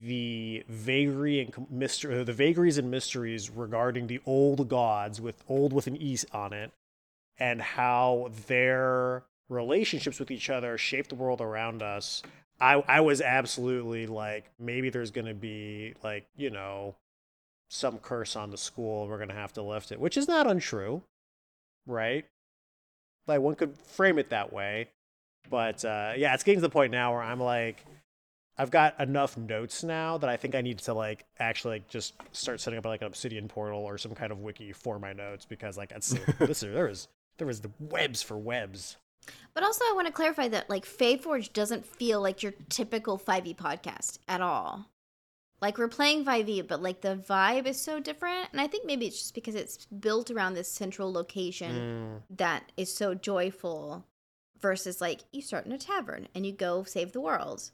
the vagary and mystery, the vagaries and mysteries regarding the old gods with old with an e on it, and how their relationships with each other shape the world around us. I I was absolutely like maybe there's gonna be like you know some curse on the school. We're gonna have to lift it, which is not untrue right? Like one could frame it that way. But uh, yeah, it's getting to the point now where I'm like, I've got enough notes now that I think I need to like actually like just start setting up like an Obsidian portal or some kind of wiki for my notes because like that's (laughs) this there was there was the webs for webs. But also, I want to clarify that like Feyforge doesn't feel like your typical 5e podcast at all. Like we're playing 5e, but like the vibe is so different, and I think maybe it's just because it's built around this central location that is so joyful, versus like you start in a tavern and you go save the world.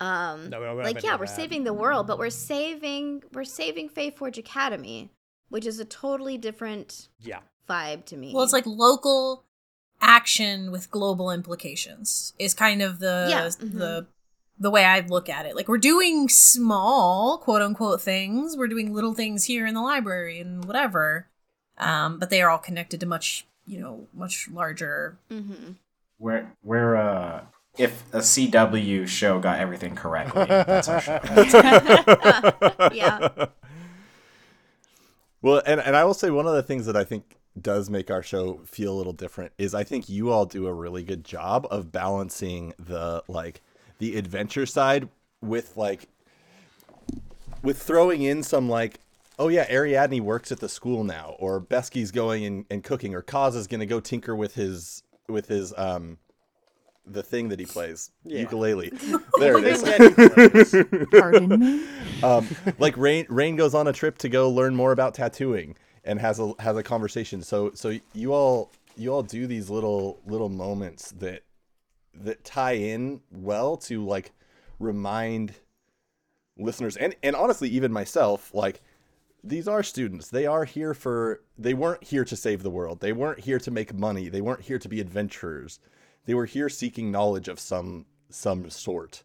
Um, No, we don't have like yeah, we're that. saving the world, but we're saving we're saving Feyforge Academy, which is a totally different Yeah. vibe to me. Well, it's like local action with global implications is kind of the Yeah, mhm. the the way I look at it. Like we're doing small quote unquote things. We're doing little things here in the library and whatever. Um, but they are all connected to much, you know, much larger. Mm-hmm. We're we're uh if a CW show got everything correctly, that's our show. (laughs) (laughs) yeah. Well, and, and I will say one of the things that I think does make our show feel a little different is I think you all do a really good job of balancing the like the adventure side with like with throwing in some like oh yeah Ariadne works at the school now or Besky's going and, and cooking or Kaz is gonna go tinker with his with his um the thing that he plays Yeah. ukulele (laughs) there it is Pardon me. (laughs) um, like Rain Rain goes on a trip to go learn more about tattooing and has a has a conversation. So so you all you all do these little little moments that that tie in well to like remind listeners and and honestly even myself like these are students. They are here for they weren't here to save the world. They weren't here to make money. They weren't here to be adventurers. They were here seeking knowledge of some some sort.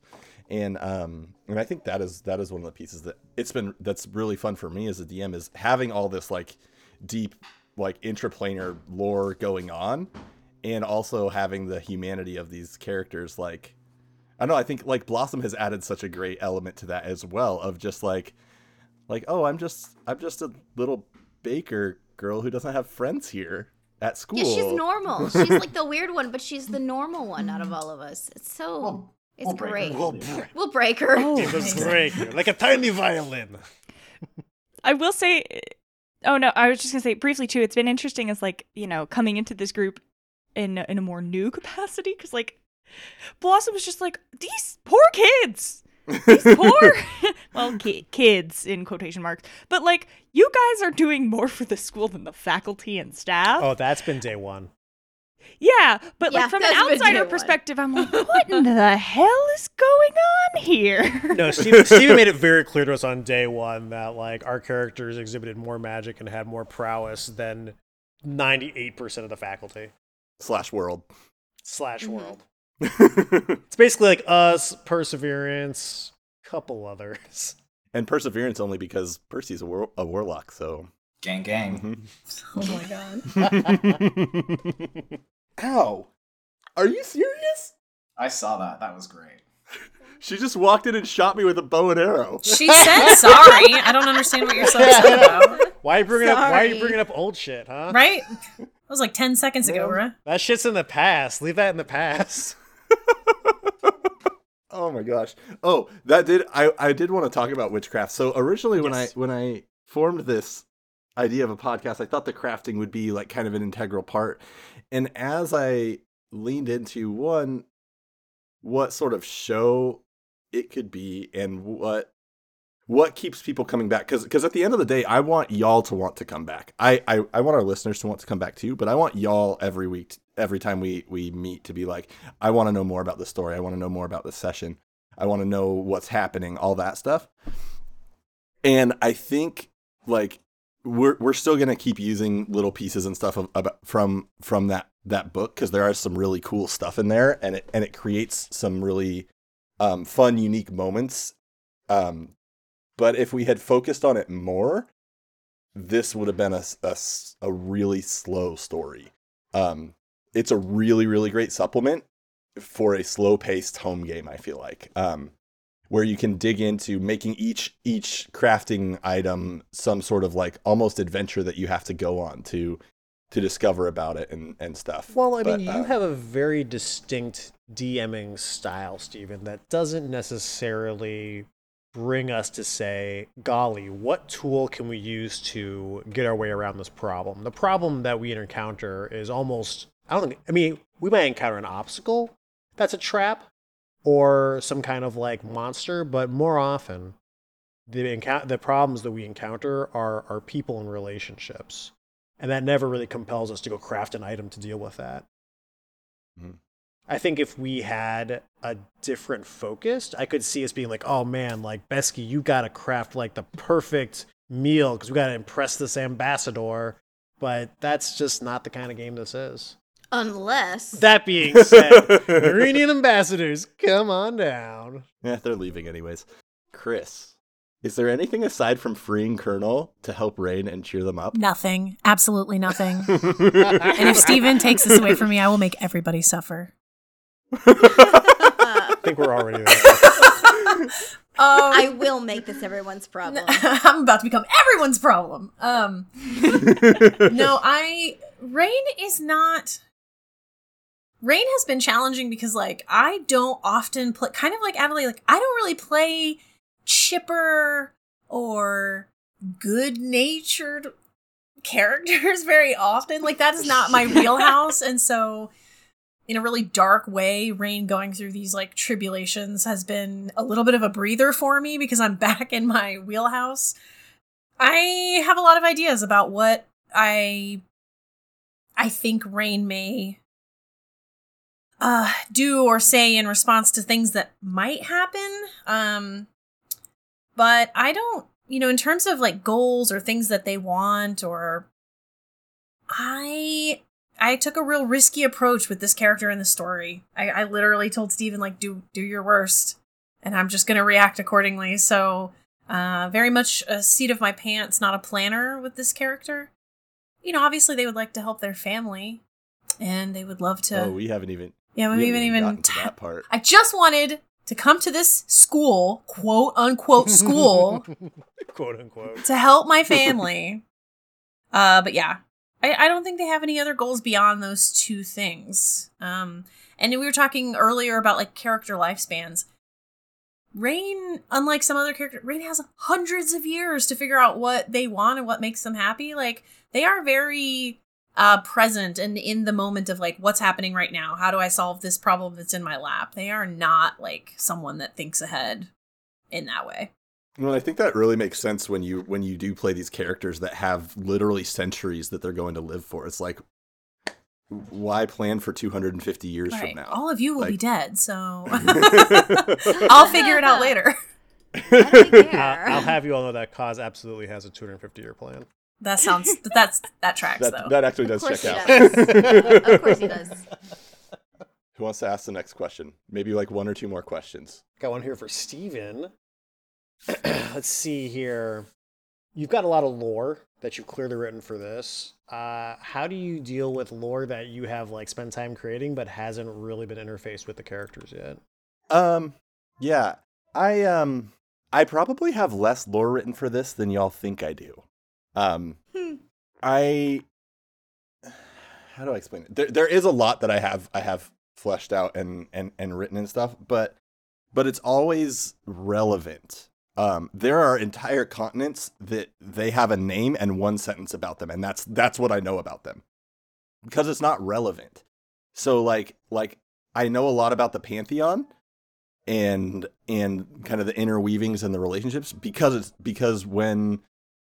And um and I think that is that is one of the pieces that it's been that's really fun for me as a DM is having all this like deep like intraplanar lore going on and also having the humanity of these characters like I don't know, I think like Blossom has added such a great element to that as well of just like like oh, I'm just I'm just a little baker girl who doesn't have friends here at school. Yeah, she's normal. (laughs) She's like the weird one, but she's the normal one out of all of us. It's so We'll- it's we'll break great. We'll We'll, break- break her. Oh, It was nice. great, like a tiny violin. I will say, oh no, I was just gonna say briefly too. It's been interesting as like you know coming into this group in in a more new (laughs) capacity because like Blossom was just like these poor kids, these (laughs) poor (laughs) well ki- kids in quotation marks, but like you guys are doing more for the school than the faculty and staff. Oh, that's been day one. Yeah, but Yeah, like from an that's been day outsider one. perspective, I'm like, what in the hell is going on here? No, Steve, Steven made it very clear to us on day one that like our characters exhibited more magic and had more prowess than ninety-eight percent of the faculty slash world. slash Mhm. world. (laughs) It's basically like us, Perseverance, couple others. and perseverance only because Percy's a, war- a warlock, so Gang, gang. Mhm. (laughs) Oh my god. (laughs) Ow. Are you serious? I saw that. That was great. She just walked in and shot me with a bow and arrow. She said sorry. I don't understand what you're so upset about. Why are you bringing up? Why are you Sorry. bringing up old shit, huh? Right? That was like 10 seconds ago, bruh. That shit's in the past. Leave that in the past. (laughs) Oh my gosh. Oh, that did I I did want to talk about witchcraft. So originally when Yes. I when I formed this idea of a podcast, I thought the crafting would be like kind of an integral part. And as I leaned into one what sort of show it could be and what what keeps people coming back cuz cuz at the end of the day I want y'all to want to come back. I, I I want our listeners to want to come back too, but I want y'all every week every time we we meet to be like I want to know more about the story. I want to know more about the session. I want to know what's happening, all that stuff. And I think like we're we're still gonna keep using little pieces and stuff of, about, from from that that book because there are some really cool stuff in there, and it and it creates some really um, fun, unique moments. Um, but if we had focused on it more, this would have been a a really slow story. Um, it's a really really great supplement for a slow paced home game. I feel like um, where you can dig into making each each crafting item some sort of like almost adventure that you have to go on to to discover about it and and stuff. Well, I But, mean, uh, you have a very distinct DMing style, Steven, that doesn't necessarily bring us to say, golly, what tool can we use to get our way around this problem? The problem that we encounter is almost, I don't think, I mean, we might encounter an obstacle that's a trap or some kind of like monster, but more often, the, encou- the problems that we encounter are, are people and relationships. And that never really compels us to go craft an item to deal with that. Mhm. I think if we had a different focus, I could see us being like, oh man, like Besky, you gotta craft like the perfect meal because we gotta impress this ambassador. But that's just not the kind of game this is. Unless That being said, (laughs) Iranian ambassadors, come on down. Yeah, they're leaving anyways. Chris, is there anything aside from freeing Colonel to help Rain and cheer them up? Nothing. Absolutely nothing. (laughs) And if Steven takes this away from me, I will make everybody suffer. (laughs) I think we're already there. (laughs) Um, I will make this everyone's (laughs) problem. I'm about to become everyone's problem. Um, no, I Rain is not. Rain has been challenging because like I don't often play. Kind of like Adelaide, like I don't really play chipper or good natured characters very often. Like that is not my wheelhouse, and so in a really dark way, Rain going through these like tribulations has been a little bit of a breather for me because I'm (laughs) back in my wheelhouse. I have a lot of ideas about what I I think Rain may uh do or say in response to things that might happen. Um but I don't, you know, in terms of like goals or things that they want or I I took a real risky approach with this character in the story. I, I literally told Steven like do do your worst and I'm just gonna react accordingly. So uh very much a seat of my pants, not a planner with this character. You know, obviously they would like to help their family. and they would love to. Oh, we haven't even. yeah, we, we haven't even. gotten to ta- that part. I just wanted to come to this school, quote unquote school, (laughs) quote unquote. to help my family. Uh, but yeah, I, I don't think they have any other goals beyond those two things. Um, and we were talking earlier about like character lifespans. Rain, unlike some other character, Rain has hundreds of years to figure out what they want and what makes them happy. Like they are very uh present and in the moment of like what's happening right now. How do I solve this problem that's in my lap? They are not like someone that thinks ahead in that way. Well, I think that really makes sense when you when you do play these characters that have literally centuries that they're going to live for. It's like, why plan for 250 years Right. from now? All of you will be dead, so (laughs) I'll figure it out later. I will (laughs) have you all know that Kaz absolutely has a 250 year plan. That sounds that's that tracks that, though. that actually does check out. does. (laughs) of course he does. Who wants to ask the next question? Maybe like one or two more questions. Got one here for Steven. (clears throat) Let's see here. You've got a lot of lore that you've clearly written for this. Uh, how do you deal with lore that you have like spent time creating but hasn't really been interfaced with the characters yet? Um, yeah, I um, I probably have less lore written for this than y'all think I do. Um, Hmm. I how do I explain it? There, there is a lot that I have I have fleshed out and and and written and stuff, but but it's always relevant. Um, there are entire continents that they have a name and one sentence about them, and that's that's what I know about them because it's not relevant. So like like I know a lot about the pantheon and and kind of the interweavings and the relationships because it's because when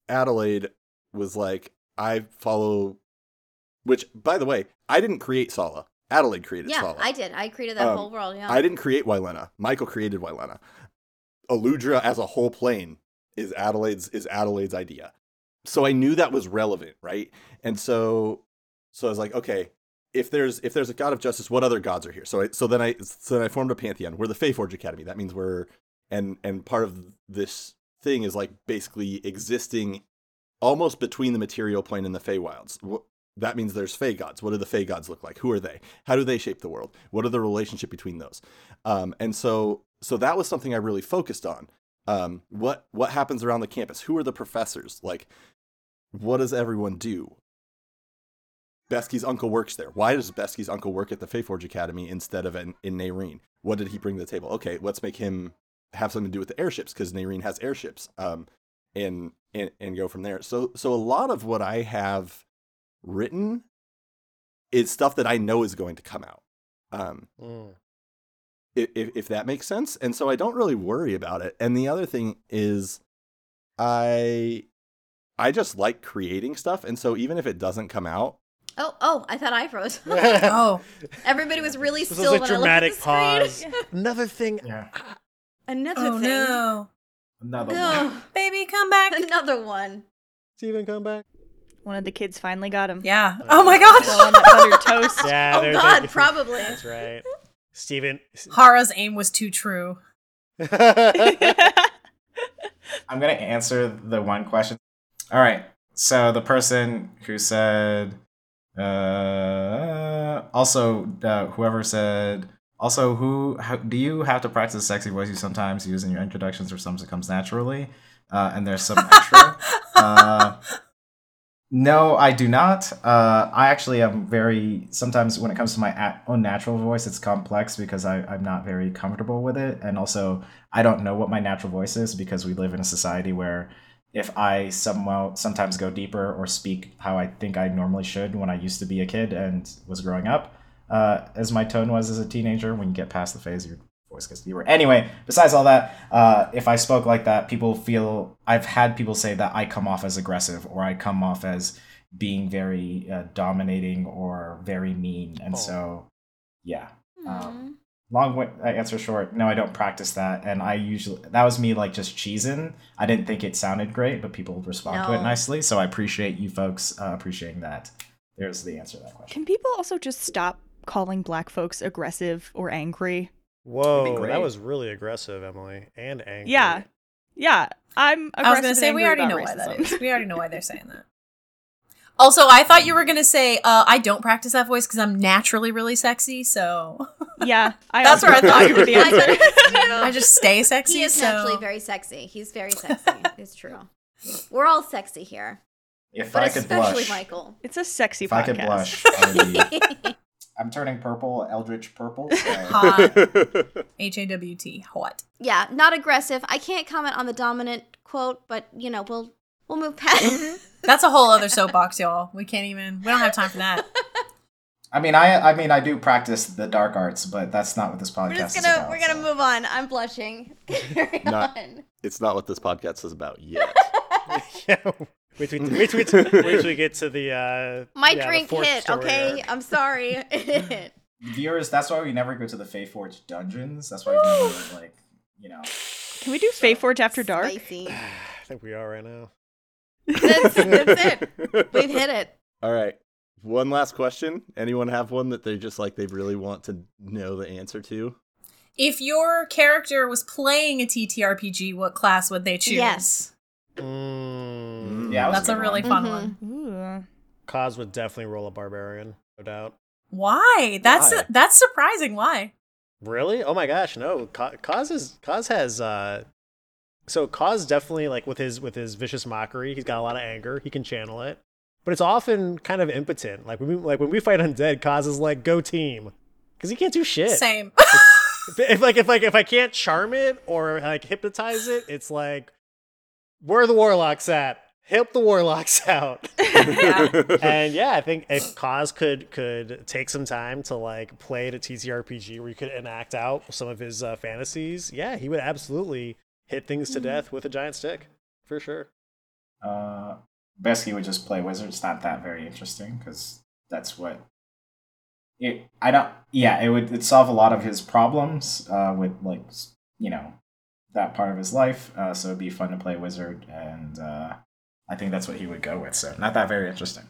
Adelaide was like I follow which by the way, I didn't create Sala. Adelaide created Yeah, Sala. I did. I created that Um, whole world. Yeah. I didn't create Wylena. Michael created Wylena. Aludra as a whole plane is Adelaide's is Adelaide's idea. So I knew that was relevant, right? And so so I was like, okay, if there's if there's a god of justice, what other gods are here? So I so then I so then I formed a pantheon. We're the Feyforge Academy. That means we're and and part of this thing is like basically existing almost between the material plane and the Feywilds. That means there's Fey gods. What do the Fey gods look like? Who are they? How do they shape the world? What are the relationship between those? Um, and so so that was something I really focused on. Um, what what happens around the campus? Who are the professors? Like, what does everyone do? Besky's uncle works there. Why does Besky's uncle work at the Feyforge Academy instead of in, in Nairene? What did he bring to the table? Okay, let's make him have something to do with the airships because Nairene has airships. Um, and and and go from there. So so a lot of what I have written is stuff that I know is going to come out. Um, Mm. If, if if that makes sense. And so I don't really worry about it. And the other thing is, I I just like creating stuff, and so even if it doesn't come out, oh, oh! I thought I froze. (laughs) Oh, Everybody was really This still was a when I looked at dramatic the pause. screen. (laughs) (laughs) Another thing. Yeah. Uh, another oh thing. no, Another one. Baby, come back. another one. Steven, come back. One of the kids finally got him. Yeah. Oh my uh, gosh. Still on that buttered toast. Yeah, oh God, probably. That's right. Steven. Hara's aim was too true. (laughs) I'm gonna answer the one question. All right. So the person who said, uh, also uh, whoever said, also who how, do you have to practice sexy voice you sometimes use in your introductions, or sometimes it comes naturally? Uh, and there's some extra. (laughs) uh, no, I do not. Uh, I actually am very. Sometimes when it comes to my own natural voice, it's complex because I, I'm not very comfortable with it, and also I don't know what my natural voice is because we live in a society where if I somehow sometimes go deeper or speak how I think I normally should when I used to be a kid and was growing up, uh, as my tone was as a teenager, when you get past the phase, your voice gets deeper. Anyway, besides all that, uh, if I spoke like that, people feel I've had people say that I come off as aggressive or I come off as being very uh, dominating or very mean, and Oh. so yeah Um, long way uh, answer short no i don't practice that. And i usually that was me like just cheesing. I didn't think it sounded great but people respond to it nicely. So i appreciate you folks uh, appreciating that. There's the answer to that question. Can people also just stop calling black folks aggressive or angry? Whoa, that was really aggressive, Emily, and angry. Yeah. Yeah. I'm aggressive I was gonna say we already about know why that racism. is. We (laughs) already know why they're saying that. Also, I thought you were gonna say uh, I don't practice that voice because I'm naturally really sexy. So Yeah, (laughs) I That's also where I thought you were the I answer. think it's true. I just stay sexy. he is so naturally very sexy. He's very sexy. it's true. We're all sexy here, If but I could especially blush, Michael. It's a sexy if I podcast. could blush, I would be. (laughs) I'm turning purple, eldritch purple. (laughs) So. hot. (laughs) H A W T. Hot. yeah, not aggressive. I can't comment on the dominant quote, but you know, we'll we'll move past. Mm-hmm. (laughs) That's a whole other soapbox, y'all. We can't even. We don't have time for that. I mean, I I mean, I do practice the dark arts, but that's not what this podcast we're just is gonna about. we're gonna so. move on. I'm blushing. Carry Not- on. it's not what this podcast is about yet. yeah. Wait, till we- wait, till we- wait, we get to the uh, My yeah, drink fourth hit. Okay, arc. I'm sorry. It. (laughs) Viewers, that's why we never go to the Feyforge dungeons. That's why we never like, you know. Can we do Feyforge After Dark? Spicy. (sighs) I think we are right now. That's, that's it. (laughs) We've hit it. All right. One last question. Anyone have one that they just like they really want to know the answer to? If your character was playing a TTRPG, what class would they choose? Yes. Mm, Yeah, That's a really one. fun Mhm. one. Ooh. Kaz would definitely roll a barbarian, no doubt. Why? That's Why? that's surprising. Why? Really? Oh my gosh, no. Kaz is Kaz has uh so Kaz definitely like with his with his vicious mockery, he's got a lot of anger. He can channel it. But it's often kind of impotent. Like when we like when we fight undead, Kaz is like go team. Cuz he can't do shit. Same. (laughs) If, if like if like if I can't charm it or like hypnotize it, it's like where are the warlocks at? Help the warlocks (laughs) out. and yeah, I think if Kaz could could take some time to like play at a TTRPG where you could enact out some of his uh, fantasies, yeah, he would absolutely hit things to death with a giant stick for sure. Uh, Besky would just play wizard. It's not that very interesting because that's what. It, I don't. Yeah, it would. It'd solve a lot of his problems uh, with like you know that part of his life. Uh, so it'd be fun to play wizard, and uh, I think that's what he would go with. So not that very interesting.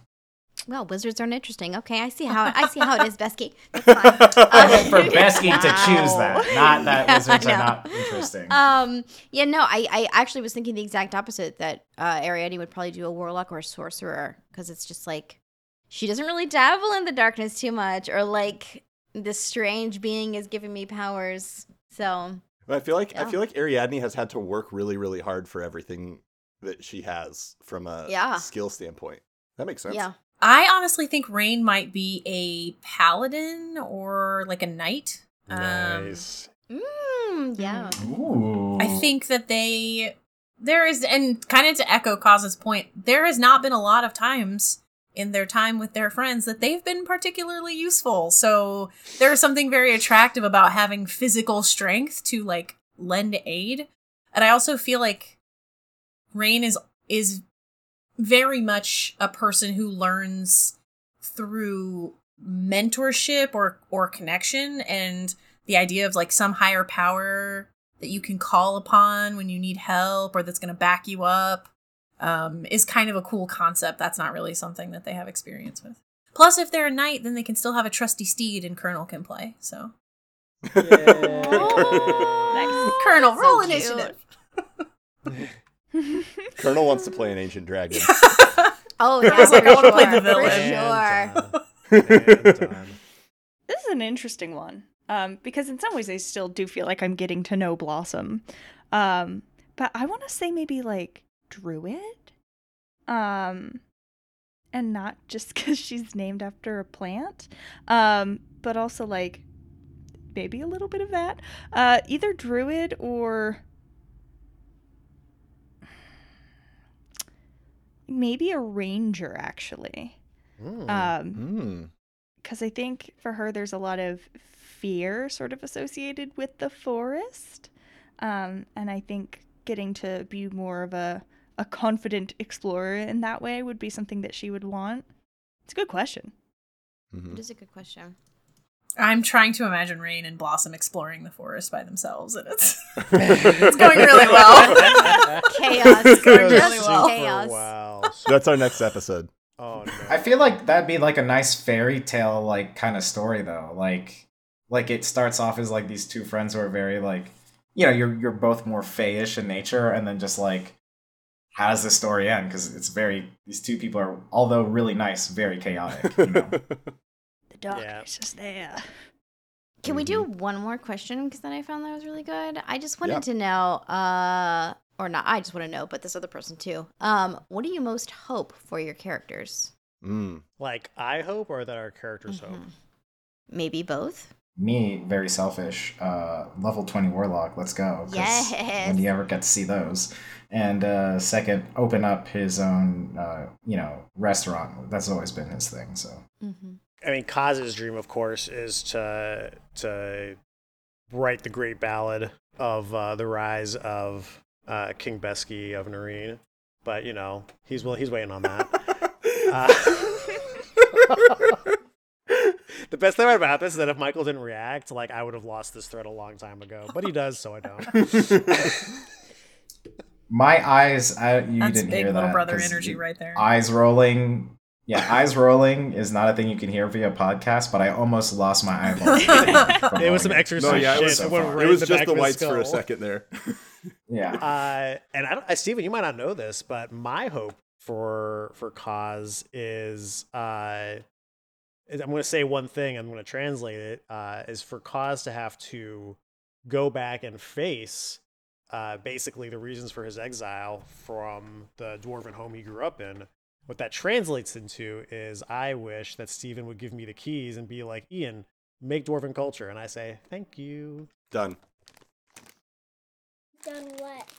Well, wizards aren't interesting. Okay, I see how I see how it is, Besky. (laughs) That's fine. Uh, (laughs) for (laughs) Besky to choose that, not that Yeah, wizards are not interesting. Um, yeah, no, I, I actually was thinking the exact opposite that uh, Ariadne would probably do a warlock or a sorcerer because it's just like she doesn't really dabble in the darkness too much, or like this strange being is giving me powers. So But I feel like I feel like Ariadne has had to work really, really hard for everything that she has from a Yeah. skill standpoint. That makes sense. yeah, I honestly think Rain might be a paladin or like a knight. Um, Nice. mm, yeah. Ooh. I think that they there is and kind of to echo Kaz's point, there has not been a lot of times in their time with their friends that they've been particularly useful. So there is something very attractive about having physical strength to like lend aid. And I also feel like Rain is is very much a person who learns through mentorship or or connection and the idea of like some higher power that you can call upon when you need help or that's going to back you up um, is kind of a cool concept. That's not really something that they have experience with. Plus, if they're a knight, then they can still have a trusty steed and Colonel can play. So, Oh, (laughs) Colonel, so roll cute. initiative. (laughs) Colonel wants to play an ancient dragon. (laughs) Oh yeah, like, I wanna play the villain. For And sure. And done. This is an interesting one um, because in some ways I still do feel like I'm getting to know Blossom, um, but I want to say maybe like Druid, um, and not just (laughs) because she's named after a plant, um, but also like maybe a little bit of that. Uh, either Druid or maybe a Ranger actually. Mm. Um, Mm. because I think for her there's a lot of fear sort of associated with the forest, um, and I think getting to be more of a a confident explorer in that way would be something that she would want. It's a good question. Mhm. It is a good question. I'm trying to imagine Rain and Blossom exploring the forest by themselves, and it's (laughs) it's going really well. (laughs) Chaos. It's going really well. chaos. Wow. (laughs) That's our next episode. Oh no. I feel like that'd be like a nice fairy tale like kind of story though. Like like it starts off as like these two friends who are very like you know, you're you're both more fayish in nature and then just like how does this story end? Because it's very these two people are, although really nice, very chaotic. You know? (laughs) The darkness is just there. Can we do one more question? Because then I found that was really good. I just wanted Yeah. to know, uh, or not. I just want to know, but this other person too. Um, what do you most hope for your characters? Mm. Like I hope, or that our characters hope. Mhm. Maybe both. Me, very selfish. Uh, level twenty warlock. Let's go Yes. When do you ever get to see those? And uh, second, open up his own, uh, you know, restaurant. That's always been his thing. So Mm-hmm. I mean, Kaz's dream, of course, is to to write the great ballad of uh, the rise of uh, King Besky of Nareen. But you know, he's well, he's waiting on that. (laughs) (laughs) (laughs) The best thing about this is that if Michael didn't react, like I would have lost this thread a long time ago. But he does, so I don't. (laughs) my eyes, I, you That's didn't big hear little that. brother 'cause energy the right there. Eyes rolling. Yeah, eyes rolling is not a thing you can hear via podcast, but I almost lost my eyeball. (laughs) from It was some rolling exorcist No, yeah, it shit. was so that went far. right it was in the just back the of his whites for a skull. second there. (laughs) Yeah. Uh, and I don't, uh, Steven, you might not know this, but my hope for for Kaz is uh, is- I'm going to say one thing. I'm going to translate it. Uh, is for Kaz to have to go back and face uh, basically the reasons for his exile from the dwarven home he grew up in. What that translates into is I wish that Steven would give me the keys and be like, Ian, make dwarven culture. And I say, thank you. Done. Done what?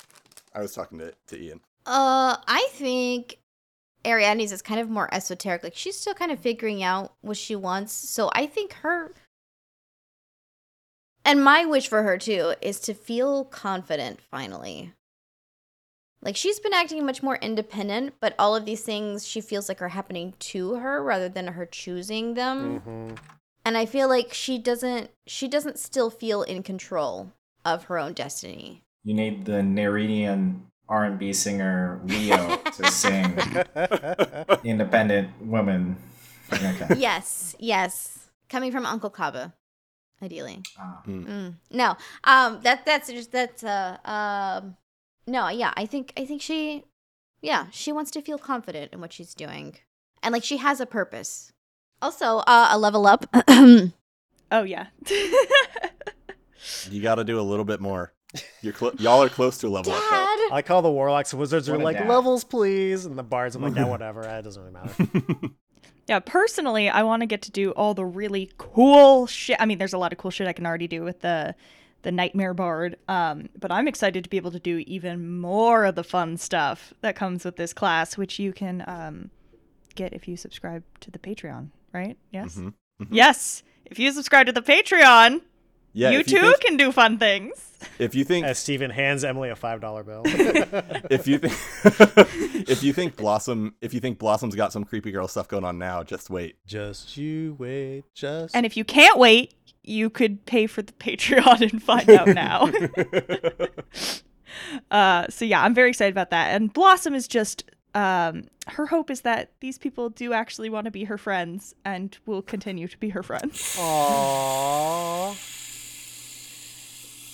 I was talking to, to Ian. Uh, I think Ariadne's is kind of more esoteric. Like she's still kind of figuring out what she wants. So I think her and my wish for her too is to feel confident finally. Like she's been acting much more independent, but all of these things she feels like are happening to her rather than her choosing them. hmm And I feel like she doesn't she doesn't still feel in control of her own destiny. You need the Narenian R&B singer Leo to (laughs) sing independent woman. Okay. yes, yes. Coming from Uncle Kaba, ideally. Ah. Mm. No, um, that that's just that's uh um, no, yeah. I think I think she, yeah, she wants to feel confident in what she's doing, and like she has a purpose. Also, uh, a level up. (clears throat) Oh yeah. (laughs) You got to do a little bit more. You're clo- y'all are close to a level up. though. I call the warlocks and wizards are What a like dad. levels, please, and the bards. I'm like, yeah, (laughs) whatever. It doesn't really matter. (laughs) Yeah, personally, I want to get to do all the really cool shit. I mean, there's a lot of cool shit I can already do with the the Nightmare Bard, um, but I'm excited to be able to do even more of the fun stuff that comes with this class, which you can um, get if you subscribe to the Patreon, right? Yes. Mhm, mhm. Yes. If you subscribe to the Patreon, Yeah, you if too you think, can do fun things. if you think As Steven hands Emily a five dollar bill. (laughs) if you think (laughs) if you think Blossom if you think Blossom's got some creepy girl stuff going on now, just wait. just you wait, just And if you can't wait, you could pay for the (laughs) Patreon and find out now. uh, so yeah, I'm very excited about that. And Blossom is just um, her hope is that these people do actually want to be her friends and will continue to be her friends. Aww.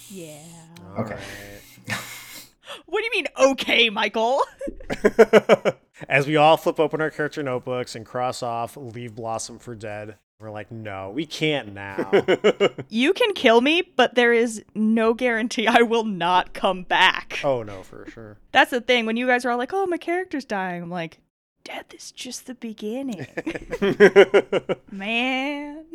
Yeah. Okay. (laughs) What do you mean, okay, Michael? (laughs) As we all flip open our character notebooks and cross off "Leave Blossom for Dead," we're like, no, we can't now. (laughs) You can kill me, but there is no guarantee I will not come back. oh no, for sure. That's the thing. When you guys are all like, "Oh, my character's dying," I'm like, "Death is just the beginning, man."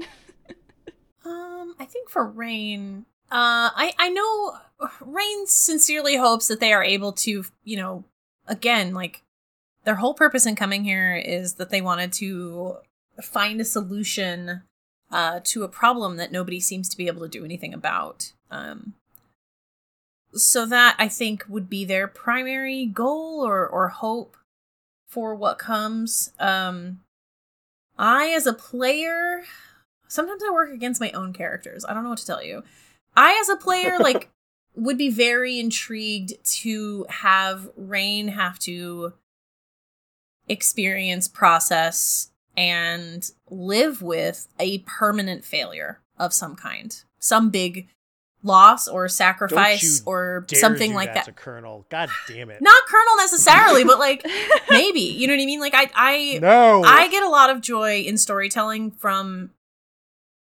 Um, I think for Rain, uh, I I know Rain sincerely hopes that they are able to, you know, again, like their whole purpose in coming here is that they wanted to find a solution uh, to a problem that nobody seems to be able to do anything about. Um, so that I think would be their primary goal or or hope for what comes. Um, I, as a player, sometimes I work against my own characters. I don't know what to tell you. I, as a player, like (laughs) would be very intrigued to have Rain have to experience, process, and live with a permanent failure of some kind. Some big loss or sacrifice or something like that that. to Colonel. God damn it. Not Colonel necessarily, but like (laughs) maybe. You know what I mean? Like I I no. I get a lot of joy in storytelling from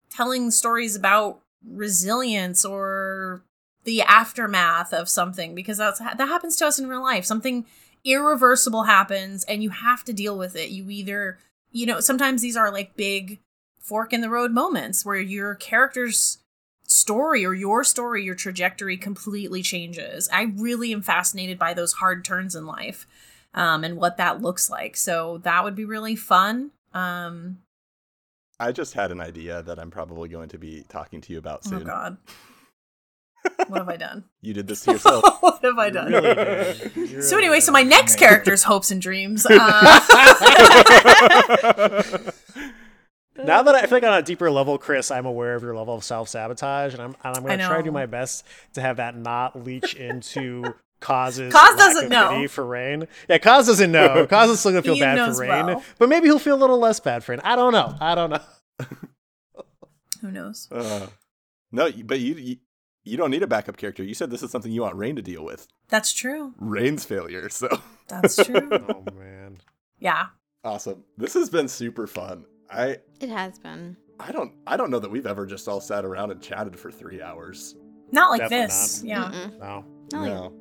telling stories about resilience or the aftermath of something because that's that happens to us in real life. Something irreversible happens and you have to deal with it. You either, you know, sometimes these are like big fork in the road moments where your character's story or your story, your trajectory completely changes. I really am fascinated by those hard turns in life um, and what that looks like. So that would be really fun. Um, I just had an idea that I'm probably going to be talking to you about soon. oh. God, (laughs) what have I done? You did this to (laughs) yourself. what have I done? Really (laughs) So anyway, so my next Amazing. character's hopes and dreams. Uh, Now that I feel like on a deeper level, Chris, I'm aware of your level of self sabotage, and I'm and I'm going to try to do my best to have that not leach into causes. Kaz lack doesn't know. for Rain. Yeah, Kaz doesn't know. (laughs) Kaz is still gonna feel Ian bad for Rain, well. but maybe he'll feel a little less bad for Rain. I don't know. I don't know. (laughs) who knows? Uh, no, but you, you you don't need a backup character. You said this is something you want Rain to deal with. That's true. Rain's failure. So That's true. (laughs) Oh man. yeah. awesome. This has been super fun. I It has been. I don't I don't know that we've ever just all sat around and chatted for three hours. Not like Definitely this. Yeah. Mm-mm. No. Not like- No.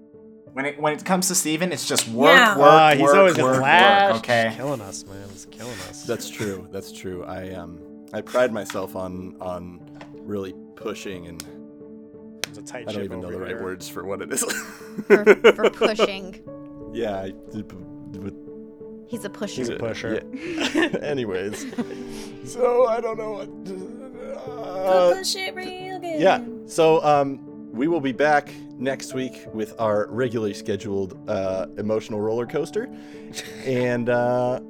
When it when it comes to Steven, it's just work, Yeah. work, Ah, he's work, always work, gonna work, flash. Okay. Killing us, man. He's killing us. That's true. That's true. I um I pride myself on on really pushing and It's a tight I don't even know the right here. words for what it is. (laughs) For, for pushing. yeah, I, with He's a pusher. He's a pusher. Yeah. (laughs) Anyways, so I don't know what. Uh, Push it real good. yeah. So um, we will be back next week with our regularly scheduled uh, emotional roller coaster, and uh,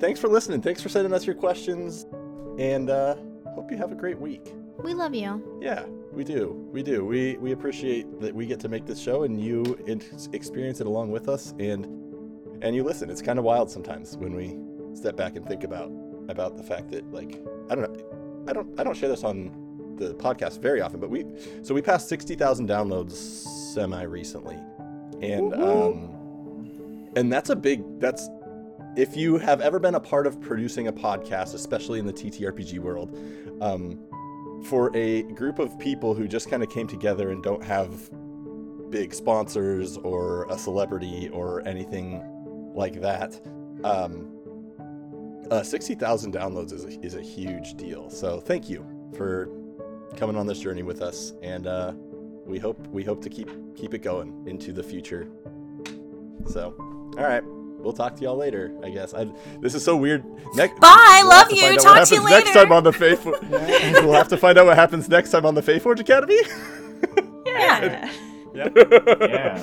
thanks for listening. Thanks for sending us your questions, and uh, hope you have a great week. We love you. Yeah, we do. We do. We we appreciate that we get to make this show and you experience it along with us and and you listen. It's kind of wild sometimes when we step back and think about about the fact that like I don't know I don't I don't share this on the podcast very often, but we so we passed 60,000 downloads semi recently. And um and that's a big that's if you have ever been a part of producing a podcast, especially in the TTRPG world, um, for a group of people who just kind of came together and don't have big sponsors or a celebrity or anything like that, um, uh, 60,000 downloads is a, is a huge deal. So thank you for coming on this journey with us, and uh, we hope we hope to keep keep it going into the future. So, all right. We'll talk to y'all later, I guess. I, this is so weird. Next, Bye, we'll love you, talk to you happens Next time on the Faith, (laughs) we'll have to find out what happens next time on the Feyforge Academy. (laughs) yeah. Yeah. Yeah.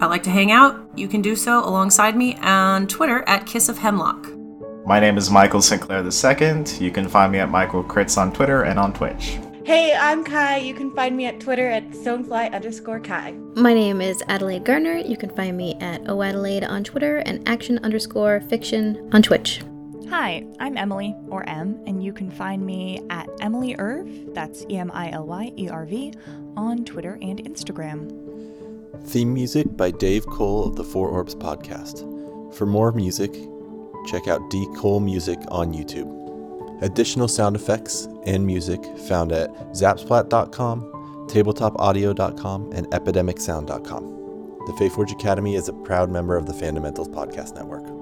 I like to hang out. You can do so alongside me on Twitter at Kiss of Hemlock. My name is Michael Sinclair II. You can find me at Michael Crits on Twitter and on Twitch. Hey, I'm Kai. You can find me at Twitter at stonefly underscore Kai. My name is Adelaide Garner. You can find me at oadelaide on Twitter and action underscore fiction on Twitch. Hi, I'm Emily, or M, and you can find me at Emily Erv, that's E M I L Y E R V, on Twitter and Instagram. Theme music by Dave Cole of the Four Orbs podcast. For more music, check out D Cole Music on YouTube. Additional sound effects and music found at zapsplat.com, tabletopaudio.com, and epidemicsound.com. The Feyforge Academy is a proud member of the Fundamentals Podcast Network.